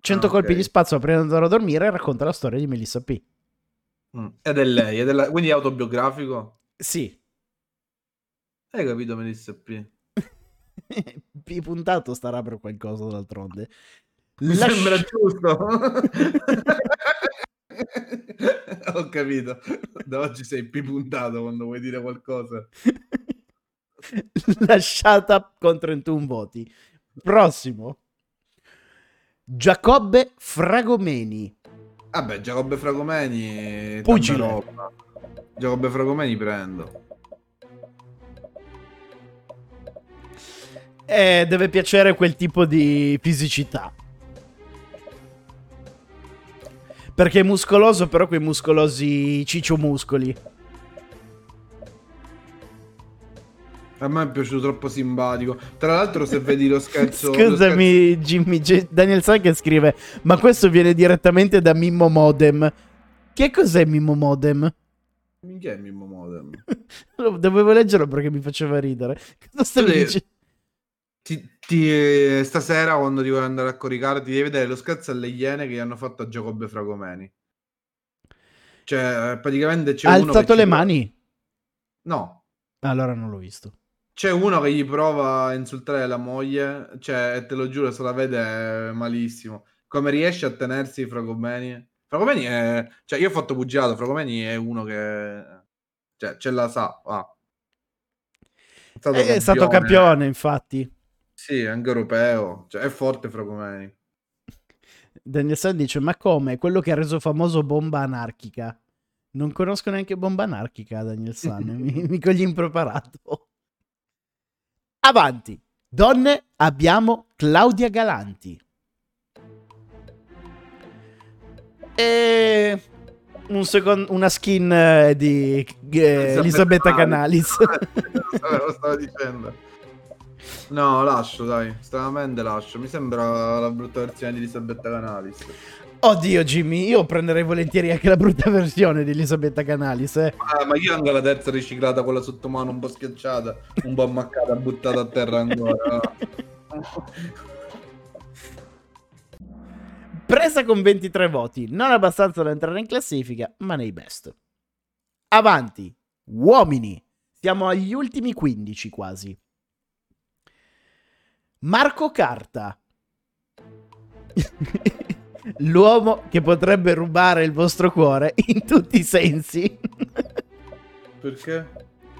S1: 100
S2: Ah,
S1: colpi
S2: ok.
S1: di spazzola prima di andare a dormire racconta la storia di Melissa P.
S2: Mm. Ed è lei, ed è la- quindi è autobiografico?
S1: Sì.
S2: Hai capito Melissa P?
S1: P puntato starà per qualcosa d'altronde.
S2: Mi
S1: Lasci-
S2: sembra giusto. Ho capito. Da oggi sei P puntato quando vuoi dire qualcosa.
S1: Lasciata con 31 voti. Prossimo. Giacobbe Fragomeni.
S2: Vabbè, Giacobbe Fragomeni. roba. Giacobbe Fragomeni prendo.
S1: Eh, deve piacere quel tipo di fisicità. Perché è muscoloso, però quei muscolosi ciccio muscoli.
S2: A me è piaciuto troppo simpatico. Tra l'altro, se vedi lo scherzo. lo
S1: Scusami, Jimmy. J- Daniel San che scrive: Ma questo viene direttamente da Mimmo Modem. Che cos'è Mimmo Modem?
S2: scherzo- Minchia è Mimmo Modem.
S1: Dovevo leggerlo perché mi faceva ridere. Cosa stavi
S2: Sì.
S1: dicendo?
S2: Ti, ti- eh, stasera, quando ti vuoi andare a coricare, ti devi vedere lo scherzo alle iene che gli hanno fatto a Giacobbe Fragomeni. Cioè, eh, praticamente c'è
S1: Ha
S2: uno.
S1: alzato le mani?
S2: No,
S1: Allora non l'ho visto.
S2: C'è uno che gli prova a insultare la moglie, cioè, te lo giuro, se la vede malissimo. Come riesce a tenersi Fragomeni? Fragomeni è... Cioè, io ho fatto pugilato, Fragomeni è uno che... Cioè, ce la sa, va. È stato,
S1: È stato campione, infatti.
S2: Sì, anche europeo. Cioè, è forte Fragomeni.
S1: Daniel San dice: Ma come? Quello che ha reso famoso Bomba Anarchica. Non conosco neanche Bomba Anarchica, Daniel San. mi, mi cogli impreparato. Avanti. Donne, abbiamo Claudia Galanti. E un secon- una skin eh, di eh, Elisabetta Canalis.
S2: Lo stavo dicendo. No, lascio, dai. Stranamente lascio. Mi sembra la brutta versione di Elisabetta Canalis.
S1: Oddio, Jimmy, io prenderei volentieri anche la brutta versione di Elisabetta Canalis. Eh.
S2: Ah, ma io anche la terza riciclata, quella sotto mano un po' schiacciata, un po' ammaccata, buttata a terra ancora.
S1: Presa con 23 voti, non abbastanza da entrare in classifica, ma nei best. Avanti, uomini. Siamo agli ultimi 15 quasi. Marco Carta. L'uomo che potrebbe rubare il vostro cuore in tutti i sensi.
S2: Perché?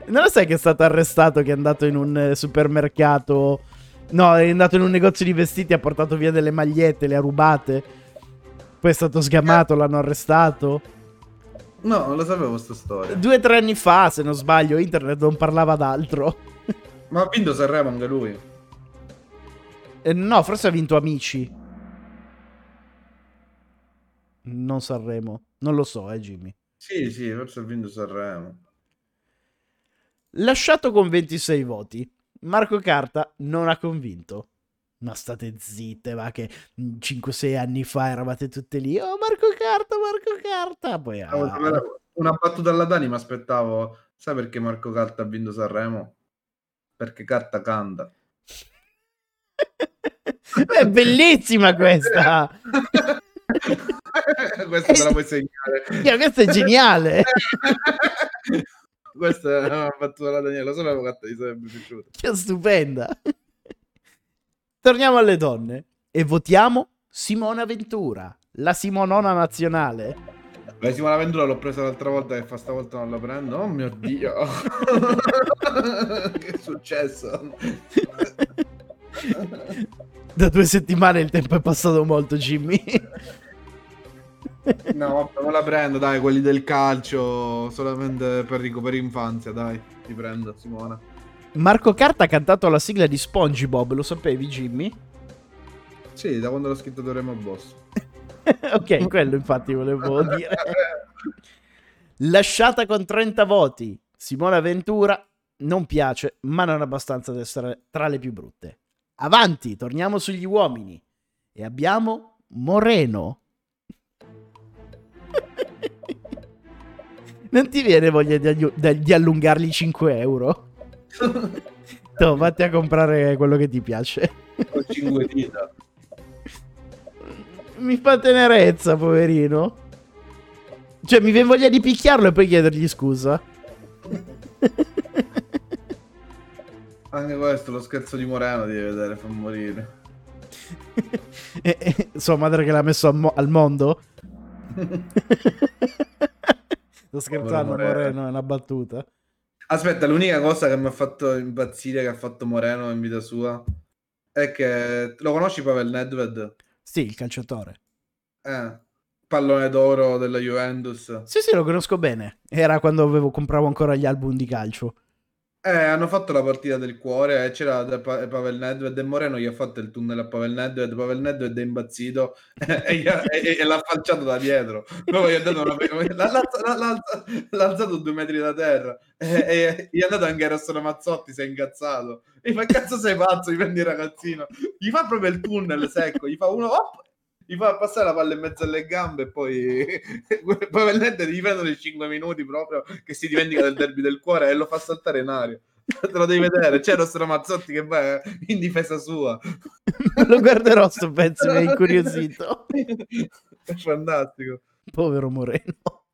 S1: Non lo sai che è stato arrestato che è andato in un eh, supermercato No, è andato in un negozio di vestiti, ha portato via delle magliette, le ha rubate. Poi è stato sgamato, l'hanno arrestato.
S2: No, non lo sapevo sta storia.
S1: Due o tre anni fa, se non sbaglio, internet non parlava d'altro.
S2: Ma ha vinto Sanremo anche lui.
S1: Eh, no, forse ha vinto Amici. Non Sanremo. Non lo so, eh, Jimmy.
S2: Sì, sì, forse ha vinto Sanremo.
S1: Lasciato con 26 voti. Marco Carta non ha convinto. Ma state zitte, va che 5-6 anni fa eravate tutte lì. Oh, Marco Carta, Marco Carta. Poi ah,
S2: Una battuta alla Dani, mi aspettavo. Sai perché Marco Carta ha vinto Sanremo? Perché Carta canta.
S1: È bellissima questa.
S2: Questa te la puoi segnare.
S1: Io, questa è geniale.
S2: Questa è una battuta da Daniele, lo sapevo che ti sarebbe piaciuta.
S1: Che stupenda. Torniamo alle donne e votiamo Simona Ventura, la Simonona nazionale.
S2: La Simona Ventura l'ho presa l'altra volta e fa stavolta non la prendo. Oh mio Dio. che è successo?
S1: Da due settimane il tempo è passato molto, Jimmy.
S2: No, vabbè, me la prendo, dai, quelli del calcio, solamente per, per infanzia, dai, ti prendo, Simona.
S1: Marco Carta ha cantato la sigla di SpongeBob, lo sapevi, Jimmy?
S2: Sì, da quando l'ho scritto Doremo Boss.
S1: ok, quello infatti volevo dire. Lasciata con 30 voti, Simona Ventura non piace, ma non abbastanza da essere tra le più brutte. Avanti, torniamo sugli uomini. E abbiamo Moreno. non ti viene voglia di, di- di allungargli 5 euro? No, vatti a comprare quello che ti piace.
S2: Ho 5 dita.
S1: Mi fa tenerezza, poverino. Cioè, mi viene voglia di picchiarlo e poi chiedergli scusa.
S2: Anche questo, lo scherzo di Moreno devi vedere, fa morire.
S1: E- e- sua madre che l'ha messo al, mo- al mondo? Sto scherzando,
S2: Moreno.
S1: Moreno, è una battuta.
S2: Aspetta, l'unica cosa che mi ha fatto impazzire, che ha fatto Moreno in vita sua, è che... Lo conosci Pavel Nedved?
S1: Sì, il calciatore.
S2: Eh, pallone d'oro della Juventus.
S1: Sì, sì, lo conosco bene. Era quando avevo, compravo ancora gli album di calcio.
S2: Eh, hanno fatto la partita del cuore e c'era da Pa- Pavel Nedved e Moreno gli ha fatto il tunnel a Pavel Nedved. Pavel Nedved è impazzito e, ha- e- e l'ha falciato da dietro. Poi gli ha dato una, l'ha, l'ha- l'ha- l'ha- alzato due metri da terra e, e gli ha dato anche Rosso Ramazzotti. Si è incazzato. E fa: Cazzo, sei pazzo? Gli prendi il ragazzino. Gli fa proprio il tunnel secco. Gli fa uno. op, gli fa passare la palla in mezzo alle gambe e poi Nedved gli prendono i 5 minuti proprio che si dimentica del derby del cuore e lo fa saltare in aria. Te lo devi vedere, c'è Rosso Ramazzotti che va in difesa sua.
S1: lo guarderò sto pezzo, mi ha incuriosito.
S2: È fantastico.
S1: Povero Moreno.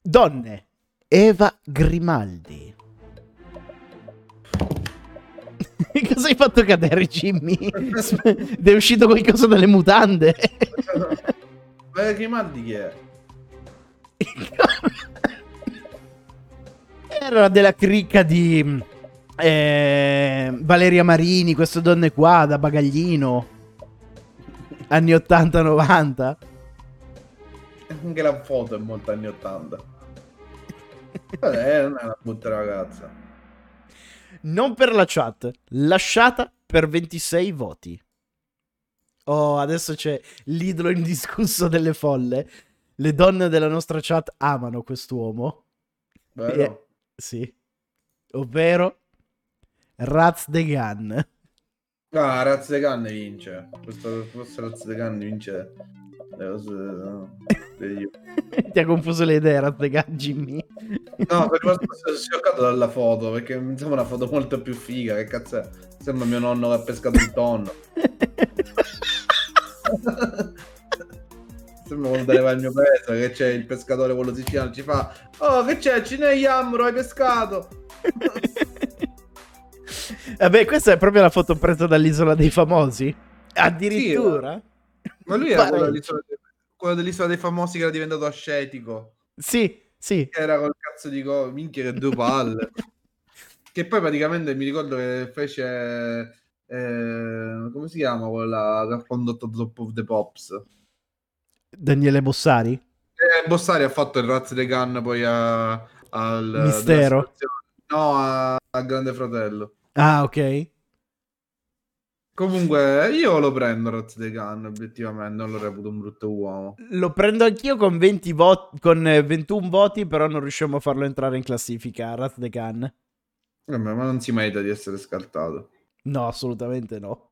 S1: Donne. Eva Grimaldi. Cosa hai fatto cadere, Jimmy? È uscito qualcosa dalle mutande.
S2: Ma Grimaldi chi è?
S1: Era della cricca di eh, Valeria Marini, queste donne qua da bagaglino. Anni 80-90.
S2: Anche la foto è molto anni 80. Vabbè, non è una brutta ragazza.
S1: Non per la chat, lasciata per 26 voti. Oh, adesso c'è l'idolo indiscusso delle folle. Le donne della nostra chat amano quest'uomo.
S2: Vero?
S1: Eh, sì. Ovvero Raz de Gun.
S2: Ah, Raz de Canne vince. Questo fosse Raz de Canne vince. No, io.
S1: Ti ha confuso le idee, Raz de Gun, Jimmy.
S2: No, per rimasto scioccato dalla foto perché mi sembra una foto molto più figa. Che cazzo è? Sembra mio nonno che ha pescato il tonno. Sembra quando va il mio peso che c'è il pescatore, quello siciliano, ci fa Oh, che c'è? Cine Yamro, hai pescato?
S1: Vabbè, questa è proprio la foto presa dall'isola dei famosi. Addirittura?
S2: Ma lui era quello dell'isola, quello dell'isola dei famosi che era diventato ascetico.
S1: Sì, sì.
S2: Era col cazzo di go, minchia che due palle. che poi praticamente mi ricordo che fece... eh, come si chiama quella che ha condotto Top of the Pops?
S1: Daniele Bossari?
S2: Eh, Bossari ha fatto il Razz de Gun poi a, al
S1: Mistero.
S2: No, a, a Grande Fratello.
S1: Ah, ok.
S2: Comunque, io lo prendo Razz de Gun, obiettivamente, non lo reputo un brutto uomo.
S1: Lo prendo anch'io con 20 voti, con eh, 21 voti, però non riusciamo a farlo entrare in classifica. Raz de Gun.
S2: Vabbè, ma non si merita di essere scartato.
S1: No, assolutamente no.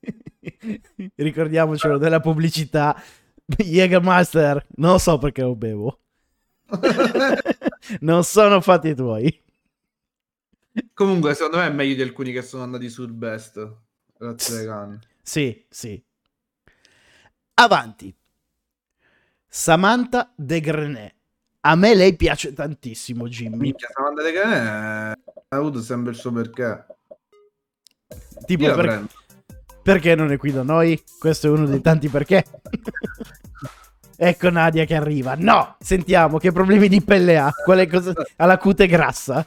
S1: Ricordiamocelo della pubblicità. Jägermeister, non lo so perché lo bevo. non sono fatti tuoi.
S2: Comunque, secondo me è meglio di alcuni che sono andati sul best. Grazie Khan.
S1: Sì, sì. Avanti. Samantha De Grenet. A me lei piace tantissimo, Jimmy.
S2: Minchia, Samantha De Grenet ha avuto sempre il suo perché.
S1: Tipo, per- perché non è qui da noi? Questo è uno dei tanti perché. ecco Nadia che arriva. No! Sentiamo che problemi di pelle ha. Quale cosa... Ha la cute grassa.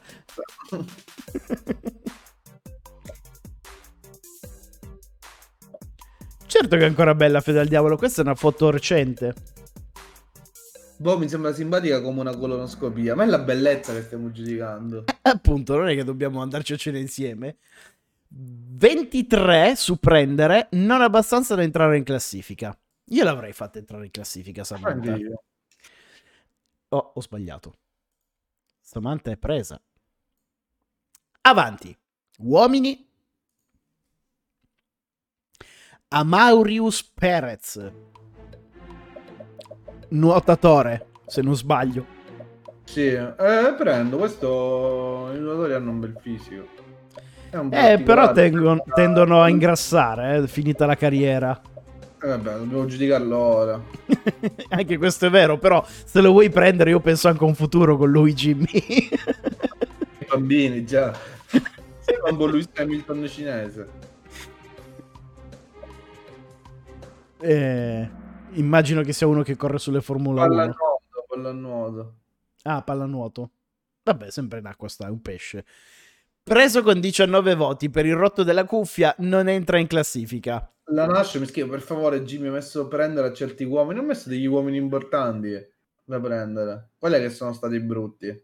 S1: certo che è ancora bella Fede al Diavolo. Questa è una foto recente.
S2: Boh, mi sembra simpatica come una colonoscopia. Ma è la bellezza che stiamo giudicando.
S1: Appunto, non è che dobbiamo andarci a cena insieme. 23 su prendere, non abbastanza da entrare in classifica. Io l'avrei fatta entrare in classifica, Samantha. Oh, ho sbagliato. Samantha è presa. Avanti. Uomini. Amaurius Perez. Nuotatore, se non sbaglio.
S2: Sì, eh, prendo. Questo i nuotatori hanno un bel fisico.
S1: Eh, però tengono- tendono a ingrassare, eh, finita la carriera.
S2: Eh, vabbè, dobbiamo giudicarlo ora.
S1: Anche questo è vero, però se lo vuoi prendere io penso anche a un futuro con lui, Jimmy.
S2: I bambini, già. Sembra un po' Lewis Hamilton cinese.
S1: Eh, immagino che sia uno che corre sulle Formula 1.
S2: Pallanuoto, pallanuoto.
S1: Ah, pallanuoto. Vabbè, sempre in acqua sta, è un pesce. Preso con 19 voti per il rotto della cuffia, non entra in classifica.
S2: La nasce mi scrive, per favore Jimmy, ho messo prendere a certi uomini. Ho messo degli uomini importanti da prendere. Quali è che sono stati brutti?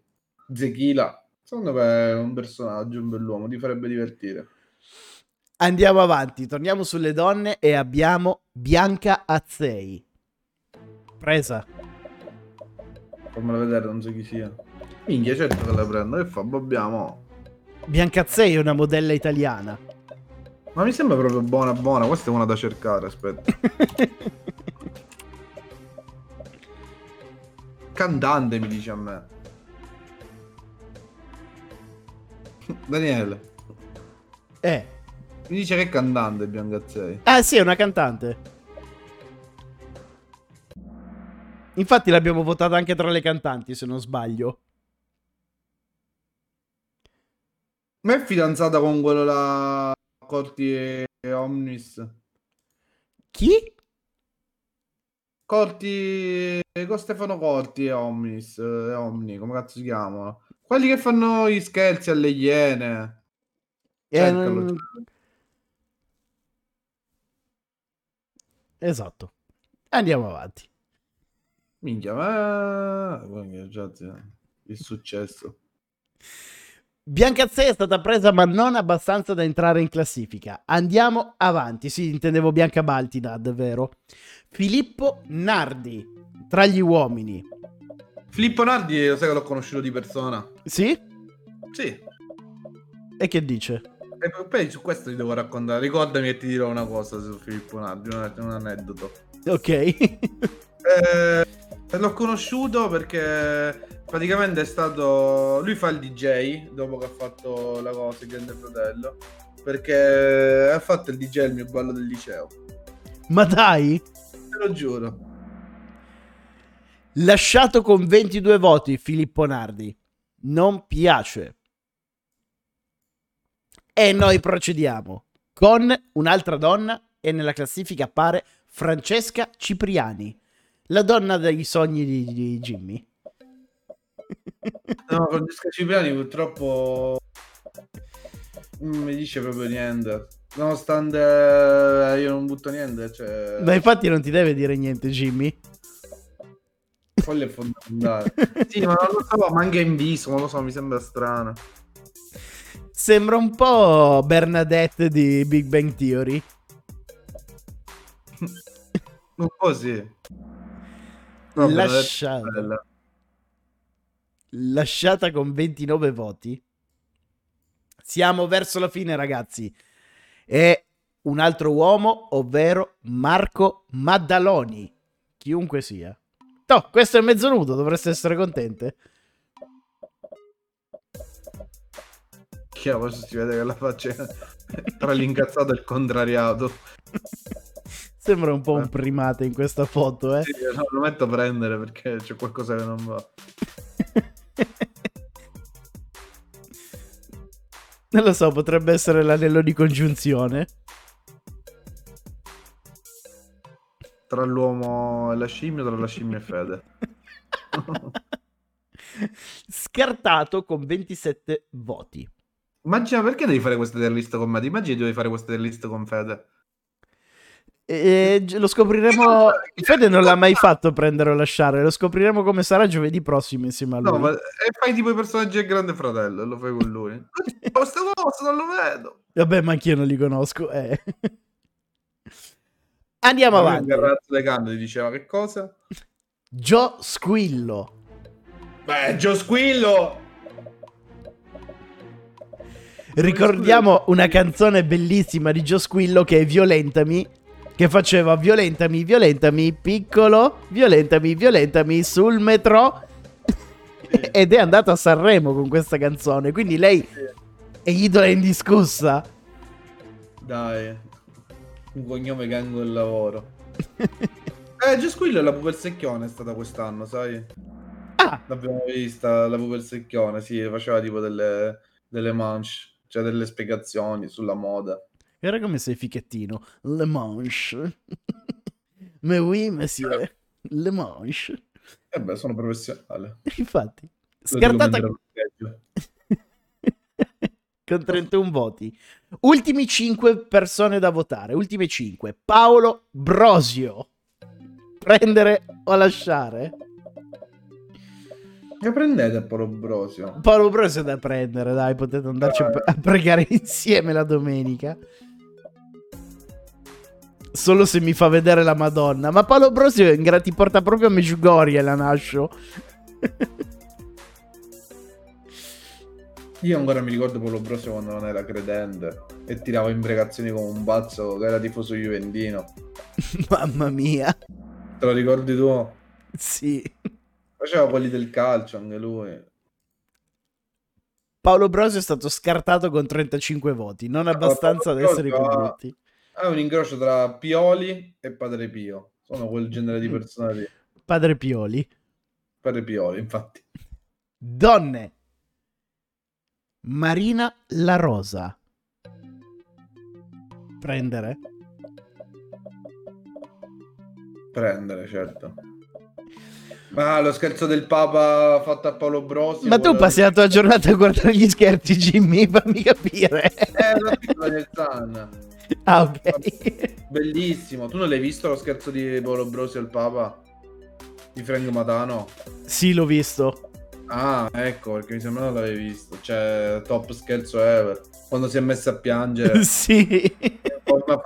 S2: Zechila. Secondo me è un personaggio, un bell'uomo, ti farebbe divertire.
S1: Andiamo avanti, torniamo sulle donne e abbiamo Bianca Azzei. Presa.
S2: Fammela vedere, non so chi sia. Minchia, certo che la prendo. Che fa? Abbiamo.
S1: Bianca Azzei è una modella italiana.
S2: Ma mi sembra proprio buona, buona. Questa è una da cercare, aspetta. Cantante, mi dice a me. Daniele,
S1: eh.
S2: mi dice che è cantante Biancazzei.
S1: Ah sì, è una cantante. Infatti l'abbiamo votata anche tra le cantanti, se non sbaglio.
S2: Ma è fidanzata con quello là Corti e Omnis.
S1: Chi?
S2: Corti con Stefano Corti e Omnis e Omni, come cazzo si chiamano? Quelli che fanno gli scherzi alle iene.
S1: Eh, non- Esatto. Andiamo avanti.
S2: Minchia, ma zio, il successo.
S1: Biancazzei è stata presa ma non abbastanza da entrare in classifica. Andiamo avanti. Sì, intendevo Bianca Baltinad, vero? Filippo Nardi, tra gli uomini.
S2: Filippo Nardi, lo sai che l'ho conosciuto di persona?
S1: Sì?
S2: Sì.
S1: E che dice?
S2: E poi su questo ti devo raccontare. Ricordami che ti dirò una cosa su Filippo Nardi, un, un aneddoto.
S1: Ok.
S2: Eh, l'ho conosciuto perché praticamente è stato. Lui fa il DJ dopo che ha fatto la cosa, il Grande Fratello. Perché ha fatto il DJ al mio ballo del liceo.
S1: ma dai?
S2: Te lo giuro.
S1: Lasciato con 22 voti Filippo Nardi. Non piace. E noi procediamo con un'altra donna e nella classifica appare Francesca Cipriani, la donna dei sogni di, di Jimmy.
S2: No, Francesca Cipriani purtroppo non mi dice proprio niente. Nonostante eh, io non butto niente, cioè,
S1: Ma infatti non ti deve dire niente Jimmy.
S2: quello è fondamentale. sì, ma non lo so, ma anche in viso, non lo so, mi sembra strano.
S1: Sembra un po' Bernadette di Big Bang Theory.
S2: Un po' sì. Vabbè,
S1: Lasciata. Lasciata con 29 voti. Siamo verso la fine, ragazzi. E un altro uomo, ovvero Marco Maddaloni, chiunque sia. No, questo è mezzo nudo, dovreste essere contente.
S2: Che poi si vede che la faccia tra l'incazzato e il contrariato.
S1: Sembra un po' un primate in questa foto, eh.
S2: Sì, no, lo metto a prendere perché c'è qualcosa che non va.
S1: Non lo so, potrebbe essere l'anello di congiunzione.
S2: Tra l'uomo e la scimmia, tra la scimmia e Fede.
S1: Scartato con 27 voti.
S2: Immagina perché devi fare queste tier list con me? Immagini devi fare queste tier list con Fede.
S1: E lo scopriremo. Fede non l'ha mai fatto prendere o lasciare. Lo scopriremo come sarà giovedì prossimo insieme a lui.
S2: No, ma e fai tipo i personaggi del Grande Fratello e lo fai con lui. Questa cosa non lo vedo.
S1: Vabbè, ma anch'io non li conosco. eh. Andiamo avanti.
S2: Il ragazzo dei canne ti diceva che cosa?
S1: Joe Squillo.
S2: Beh, Gio Squillo!
S1: Ricordiamo una canzone bellissima di Joe Squillo che è Violentami. Che faceva Violentami, violentami, piccolo, violentami, violentami sul metro. Ed è andato a Sanremo con questa canzone. Quindi lei è idola indiscussa.
S2: Dai, un cognome che anche il lavoro. Eh, Gio Squillo e la Pupa Secchione è stata quest'anno, sai?
S1: Ah,
S2: L'abbiamo vista, la Pupa il Secchione, sì, faceva tipo delle, delle manche, cioè delle spiegazioni sulla moda.
S1: Guarda come sei fichettino. Le manche. Mais oui, monsieur. Le manche.
S2: E beh, sono professionale.
S1: Infatti. Scartata con 31 voti. Ultimi 5 persone da votare. Ultime 5. Paolo Brosio. Prendere o lasciare?
S2: Che prendete Paolo Brosio?
S1: Paolo Brosio è da prendere, dai, potete andarci a a pregare insieme la domenica. Solo se mi fa vedere la Madonna. Ma Paolo Brosio in gra- ti porta proprio a Meggiugorie la nascio.
S2: Io ancora mi ricordo Paolo Brosio quando non era credente e tirava imprecazioni come un pazzo che era tifoso juventino.
S1: Mamma mia.
S2: Te lo ricordi tu?
S1: Sì.
S2: Faceva quelli del calcio anche lui.
S1: Paolo Brosio è stato scartato con 35 voti, non abbastanza ad essere più brutti.
S2: È un incrocio tra Pioli e Padre Pio. Sono quel genere di persone lì.
S1: Padre Pioli.
S2: Padre Pioli, infatti.
S1: Donne. Marina La Rosa. Prendere?
S2: Prendere, certo. Ma lo scherzo del Papa fatto a Paolo Brosio.
S1: Ma tu passi la tua giornata a guardare gli scherzi, Jimmy, fammi capire.
S2: Eh, l'ho visto nel Sun.
S1: Ah, ok.
S2: Bellissimo. Tu non l'hai visto lo scherzo di Paolo Brosio al Papa? Di Frank Matano?
S1: sì, l'ho visto.
S2: Ah, ecco, perché mi sembra non l'avevi visto. Cioè, top scherzo ever. Quando si è messo a piangere.
S1: sì.
S2: Una-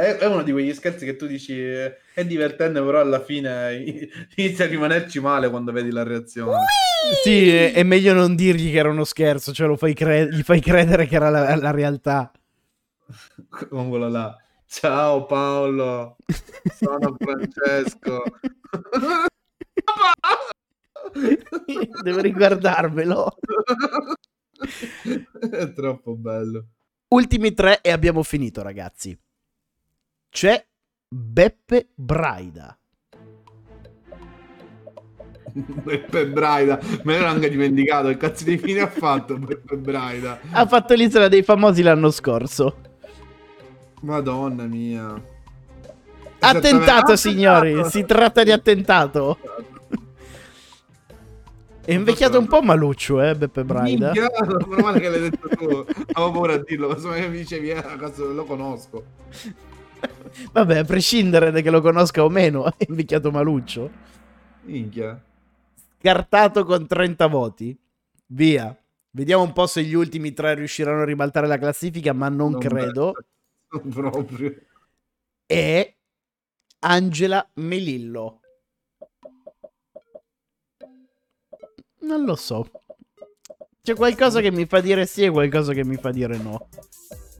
S2: È è uno di quegli scherzi che tu dici eh, è divertente, però alla fine inizia a rimanerci male quando vedi la reazione.
S1: Sì, è, è meglio non dirgli che era uno scherzo, cioè lo fai cre- gli fai credere che era la, la realtà.
S2: Con quello là. Ciao Paolo, sono Francesco.
S1: Devo riguardarmelo.
S2: è troppo bello.
S1: Ultimi tre e abbiamo finito, ragazzi. C'è Beppe Braida.
S2: Beppe Braida, me l'ero anche dimenticato. Che cazzo di fine ha fatto Beppe Braida?
S1: Ha fatto l'isola dei famosi l'anno scorso.
S2: Madonna mia.
S1: Attentato, signori.
S2: Attentato.
S1: Si tratta di attentato. È invecchiato un po' maluccio, eh, Beppe Braida.
S2: Minchia, meno male che l'hai detto tu. Avevo paura a dirlo, ma se mi dicevi, eh, cazzo, lo conosco.
S1: Vabbè, a prescindere da che lo conosca o meno, è invecchiato maluccio.
S2: Minchia.
S1: Scartato con 30 voti. Via. Vediamo un po' se gli ultimi tre riusciranno a ribaltare la classifica, ma non,
S2: Non
S1: credo.
S2: penso. Proprio.
S1: È Angela Melillo. Non lo so. C'è qualcosa che mi fa dire sì e qualcosa che mi fa dire no.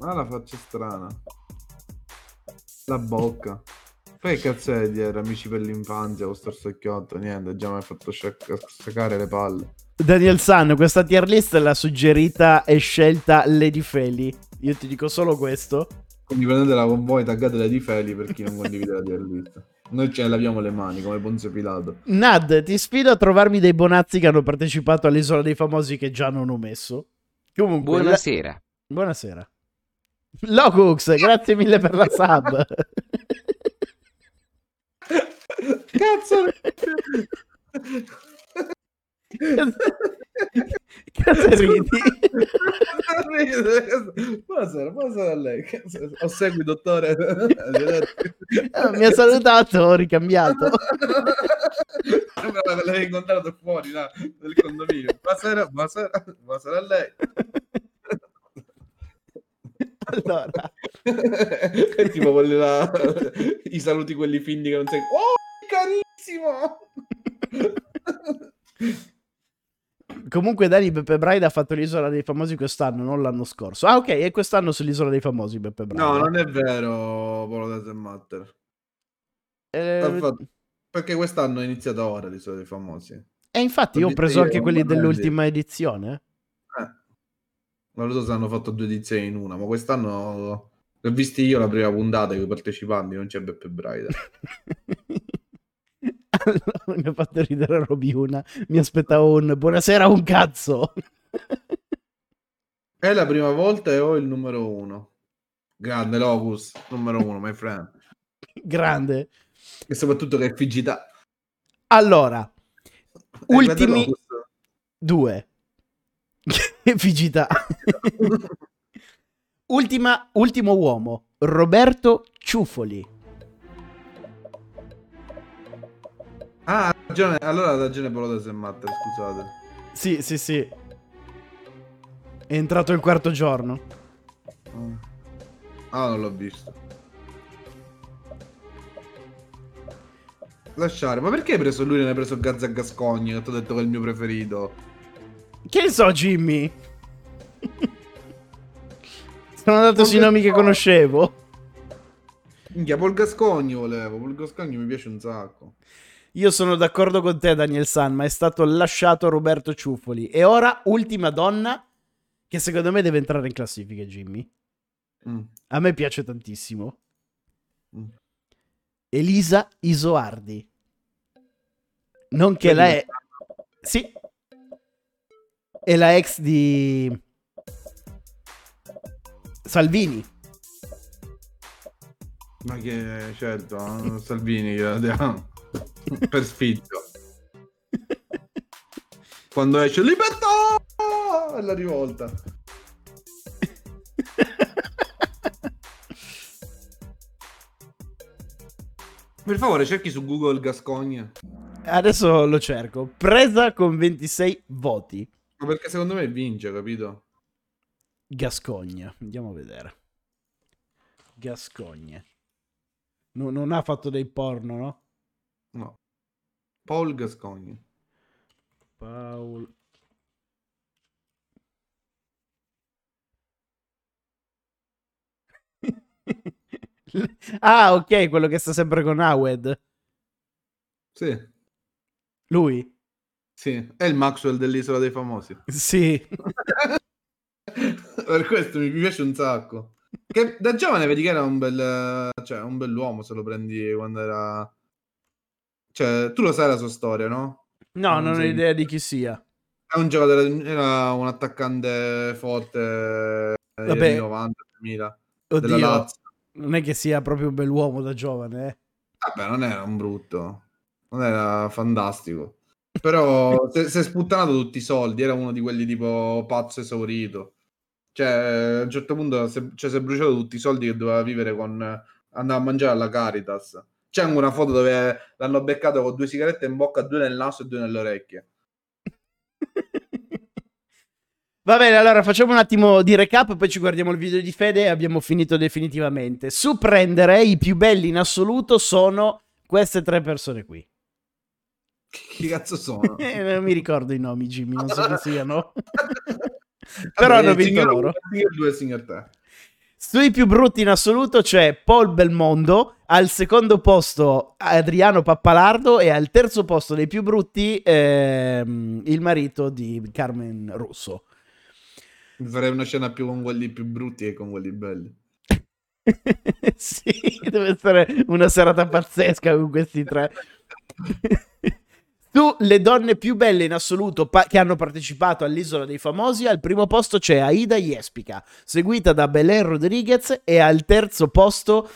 S2: Ma la faccia strana. La bocca. Poi cazzo è di amici per l'infanzia con sto secchiotto? Niente, già mi ha fatto sciacare le palle.
S1: Daniel San, questa tier list l'ha suggerita e scelta Lady Feli. Io ti dico solo questo.
S2: Quindi prendetela con voi, taggatela di Feli per chi non condivide la tier list. Noi ce ne laviamo le mani come Ponzio Pilato.
S1: Nad, ti sfido a trovarmi dei bonazzi che hanno partecipato all'Isola dei Famosi che già non ho messo. Comunque,
S3: Buonasera.
S1: la- buonasera. Locux, grazie mille per la sub.
S2: Cazzo!
S1: Cazzo ridi?
S2: buonasera, buonasera a lei. Ho segui, dottore.
S1: Ah, Mi ha salutato, ho ricambiato.
S2: L'avevi incontrato fuori no, del condominio. Buonasera, buonasera, buonasera a lei.
S1: Allora,
S2: tipo quelli là, i saluti quelli finti che non sei. Oh,
S1: comunque Dani Beppe Bride ha fatto l'Isola dei Famosi quest'anno, non l'anno scorso. Ah ok, è quest'anno sull'Isola dei Famosi Beppe Bride.
S2: No, non è vero, Polo Doesn't Matter.
S1: Eh,
S2: fatto- Perché quest'anno è iniziata ora l'isola dei famosi.
S1: E infatti io ho preso
S2: visto
S1: anche quelli dell'ultima edizione.
S2: Eh. Non lo so se hanno fatto due edizioni in una, ma quest'anno l'ho visti io la prima puntata con i partecipanti, non c'è Beppe Braida.
S1: Mi ha fatto ridere Roby una. Mi aspettavo un buonasera un cazzo.
S2: È la prima volta e ho il numero uno. Grande Locus, numero uno, my friend.
S1: Grande.
S2: E soprattutto che è figita.
S1: Allora,
S2: Eh,
S1: ultimi due. Figità. Ultima, ultimo uomo, Roberto Ciuffoli.
S2: Ah, ha ragione. Allora ha ragione Polo Doesn't Matter, scusate.
S1: Sì, sì, sì. È entrato il quarto giorno.
S2: Ah, non l'ho visto. Lasciare, ma perché hai preso lui e non hai preso Gazza Gascogni? Che ti ho detto che è il mio preferito.
S1: Che ne so, Jimmy? Sono andato sui nomi che conoscevo.
S2: Minchia, Paul Gascogni volevo. Paul Gascogni mi piace un sacco.
S1: Io sono d'accordo con te, Daniel San, ma è stato lasciato Roberto Ciuffoli. E ora, ultima donna, che secondo me deve entrare in classifica, Jimmy.
S2: Mm.
S1: A me piace tantissimo.
S2: Mm.
S1: Elisa Isoardi. Nonché la è... Sì. È la ex di... Salvini.
S2: Ma che certo, Salvini gliela diamo. Per sfizio. Quando esce libertà è la rivolta. Per favore, cerchi su Google Gascogna.
S1: Adesso lo cerco. Presa con 26 voti.
S2: Ma perché secondo me vince, capito?
S1: Gascogna. Andiamo a vedere. Gascogna. No- non ha fatto dei porno, no?
S2: No. Paul Gascogni.
S1: Paul. ah, ok, quello che sta sempre con Awed.
S2: Sì,
S1: Lui?
S2: sì, è il Maxwell dell'Isola dei Famosi.
S1: Sì.
S2: per questo mi piace un sacco. Che da giovane vedi che era un bel, cioè, un bell'uomo se lo prendi quando era... Cioè, tu lo sai la sua storia, no?
S1: No,
S2: Non
S1: non ho
S2: sei-
S1: idea di chi sia.
S2: È un giocatore, era un attaccante forte negli
S1: Vabbè.
S2: anni 90, 2000, della
S1: Oddio,
S2: Lazio.
S1: non è che sia proprio un bell'uomo da giovane, eh.
S2: Vabbè, non era un brutto, non era fantastico. Però si si è sputtanato tutti i soldi, era uno di quelli tipo pazzo esaurito. Cioè, a un certo punto si è, cioè, si è bruciato tutti i soldi che doveva vivere con... andava a mangiare alla Caritas. C'è anche una foto dove l'hanno beccato con due sigarette in bocca, due nel naso e due nelle orecchie.
S1: Va bene, allora facciamo un attimo di recap, poi ci guardiamo il video di Fede e abbiamo finito definitivamente. Su prendere i più belli in assoluto sono queste tre persone qui.
S2: Chi cazzo sono?
S1: Eh, non mi ricordo i nomi, Jimmy, non so chi siano. Però hanno vinto loro.
S2: Il signor 2 e il signor 3.
S1: Sui più brutti in assoluto c'è Paul Belmondo, al secondo posto Adriano Pappalardo e al terzo posto dei più brutti ehm, il marito di Carmen Russo.
S2: Farei una scena più con quelli più brutti che con quelli belli.
S1: sì, deve essere una serata pazzesca con questi tre. Su le donne più belle in assoluto pa- che hanno partecipato all'Isola dei Famosi, al primo posto c'è Aida Jespica, seguita da Belen Rodriguez e al terzo posto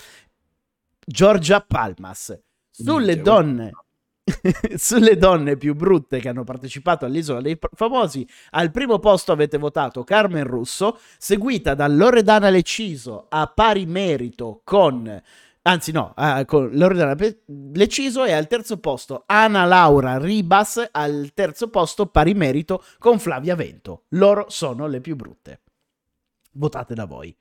S1: Giorgia Palmas. Sulle
S2: Minchia,
S1: donne sulle donne più brutte che hanno partecipato all'Isola dei Famosi, al primo posto avete votato Carmen Russo, seguita da Loredana Leciso a pari merito con anzi no, eh, con Loredana Leciso e al terzo posto Ana Laura Ribas al terzo posto pari merito con Flavia Vento. Loro sono le più brutte. Votate da voi.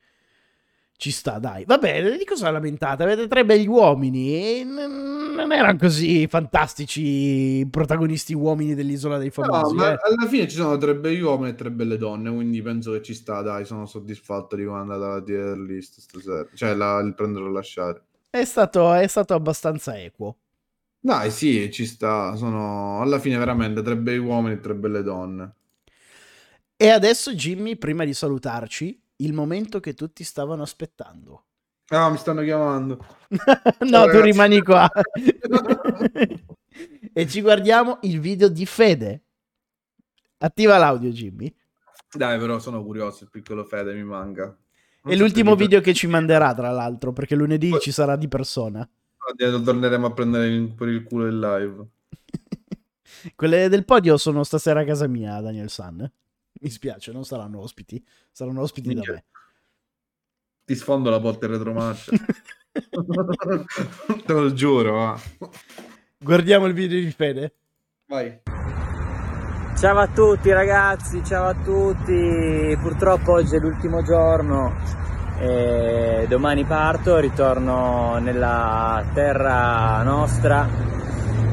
S1: Ci sta, dai. Vabbè, di cosa lamentate? Avete tre begli uomini e n- non erano così fantastici i protagonisti uomini dell'Isola dei
S2: No,
S1: Famosi.
S2: ma
S1: eh.
S2: alla fine ci sono tre begli uomini e tre belle donne, quindi penso che ci sta, dai, sono soddisfatto di come è andata la tier list stasera. Cioè, la- il prendere o lasciare.
S1: È, stato, è stato abbastanza equo.
S2: Dai, sì, ci sta. Sono alla fine veramente tre bei uomini e tre belle donne.
S1: E adesso, Jimmy, prima di salutarci, il momento che tutti stavano aspettando.
S2: Ah, mi stanno chiamando.
S1: no,
S2: Ciao,
S1: tu
S2: ragazzi.
S1: rimani qua. e ci guardiamo il video di Fede. Attiva l'audio, Jimmy.
S2: Dai, però sono curioso, il piccolo Fede mi manca. Non
S1: È l'ultimo video che ci manderà, tra l'altro, perché lunedì ci sarà di persona.
S2: Adesso torneremo a prendere il- per il culo il live.
S1: Quelle del podio sono stasera a casa mia, Daniel San. Mi spiace, non saranno ospiti. Saranno ospiti da
S2: Minchia.
S1: me.
S2: Ti sfondo la porta in retromarcia. Te lo giuro, va.
S1: Guardiamo il video di Fede.
S2: Vai.
S4: Ciao a tutti ragazzi, ciao a tutti. Purtroppo oggi è l'ultimo giorno. e domani parto, ritorno nella terra nostra.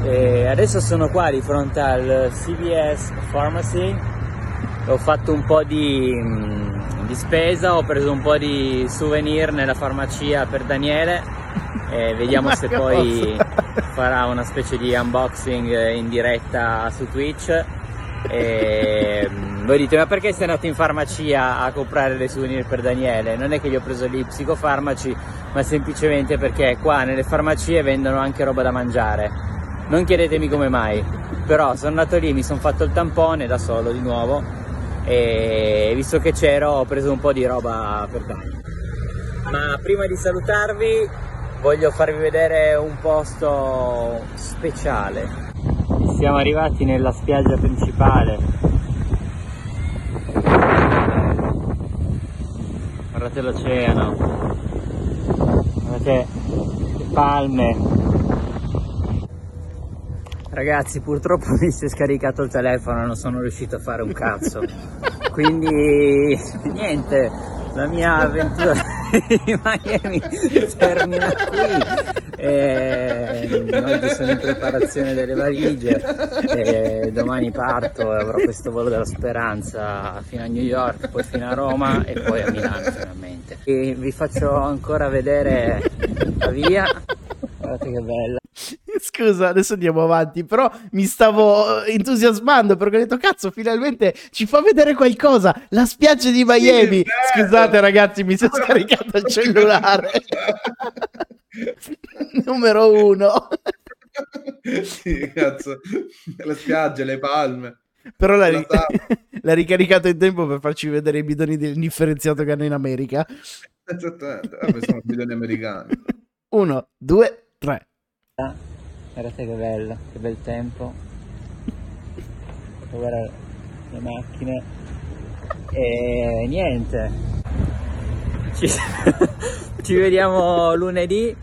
S4: E adesso sono qua di fronte al CVS Pharmacy. Ho fatto un po' di, mm, di spesa, ho preso un po' di souvenir nella farmacia per Daniele. E vediamo se poi farà una specie di unboxing in diretta su Twitch. E mm, voi dite: Ma perché sei andato in farmacia a comprare dei souvenir per Daniele? Non è che gli ho preso lì psicofarmaci, ma semplicemente perché qua nelle farmacie vendono anche roba da mangiare. Non chiedetemi come mai, però sono andato lì, mi sono fatto il tampone da solo di nuovo e visto che c'ero ho preso un po' di roba per Daniele. Ma prima di salutarvi voglio farvi vedere un posto speciale. Siamo arrivati nella spiaggia principale. Guardate l'oceano. Guardate le palme. Ragazzi, purtroppo mi si è scaricato il telefono e non sono riuscito a fare un cazzo. Quindi niente, la mia avventura di Miami termina qui. E oggi sono in preparazione delle valigie. E domani parto e avrò questo volo della speranza fino a New York, poi fino a Roma e poi a Milano finalmente. E vi faccio ancora vedere la via. Guardate che bella.
S1: Scusa, adesso andiamo avanti, però mi stavo eh, entusiasmando perché ho detto cazzo, finalmente ci fa vedere qualcosa, la spiaggia di Miami.
S2: bello.
S1: Scusate ragazzi, mi è scaricato il cellulare. Numero uno.
S2: sì, cazzo. Le spiagge, le palme.
S1: Però l'ha,
S2: La
S1: ri- l'ha ricaricato in tempo per farci vedere i bidoni del differenziato che hanno in America.
S2: Esattamente. Vabbè, sono bidoni americani.
S1: Uno, due, tre.
S4: Guardate che bello, che bel tempo. Guardate le macchine. E niente. Ci, ci vediamo lunedì.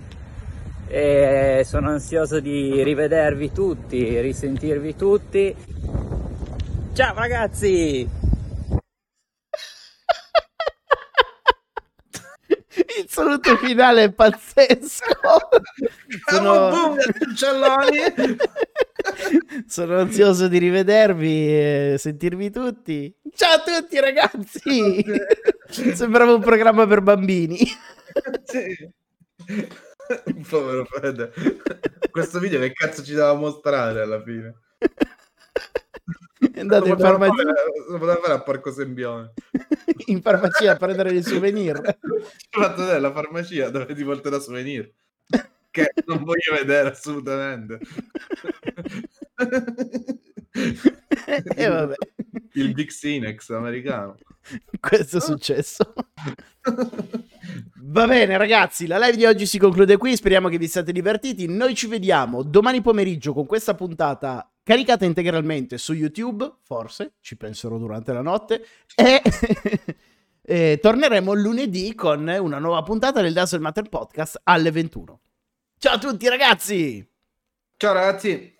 S4: E sono ansioso di rivedervi tutti, risentirvi tutti. Ciao ragazzi!
S1: Il saluto finale è pazzesco.
S2: Ciao, boom!
S1: Sono ansioso di rivedervi e sentirvi tutti. Ciao a tutti, ragazzi. Sembrava un programma per bambini.
S2: Sì. Povero Fede. Questo video che cazzo ci doveva mostrare alla fine?
S1: È andato
S2: Lo
S1: in farmacia,
S2: lo poteva fare a Parco Sembione.
S1: in farmacia a prendere i souvenir.
S2: Fatto la farmacia dove ti porta da souvenir. Che non voglio vedere assolutamente.
S1: E vabbè,
S2: Il Big Sinex americano.
S1: questo è successo. Va bene ragazzi, la live di oggi si conclude qui, speriamo che vi siate divertiti. Noi ci vediamo domani pomeriggio con questa puntata caricata integralmente su YouTube, forse, ci penserò durante la notte, e, e torneremo lunedì con una nuova puntata del Dazzle Matter Podcast alle 21. Ciao a tutti ragazzi!
S2: Ciao ragazzi.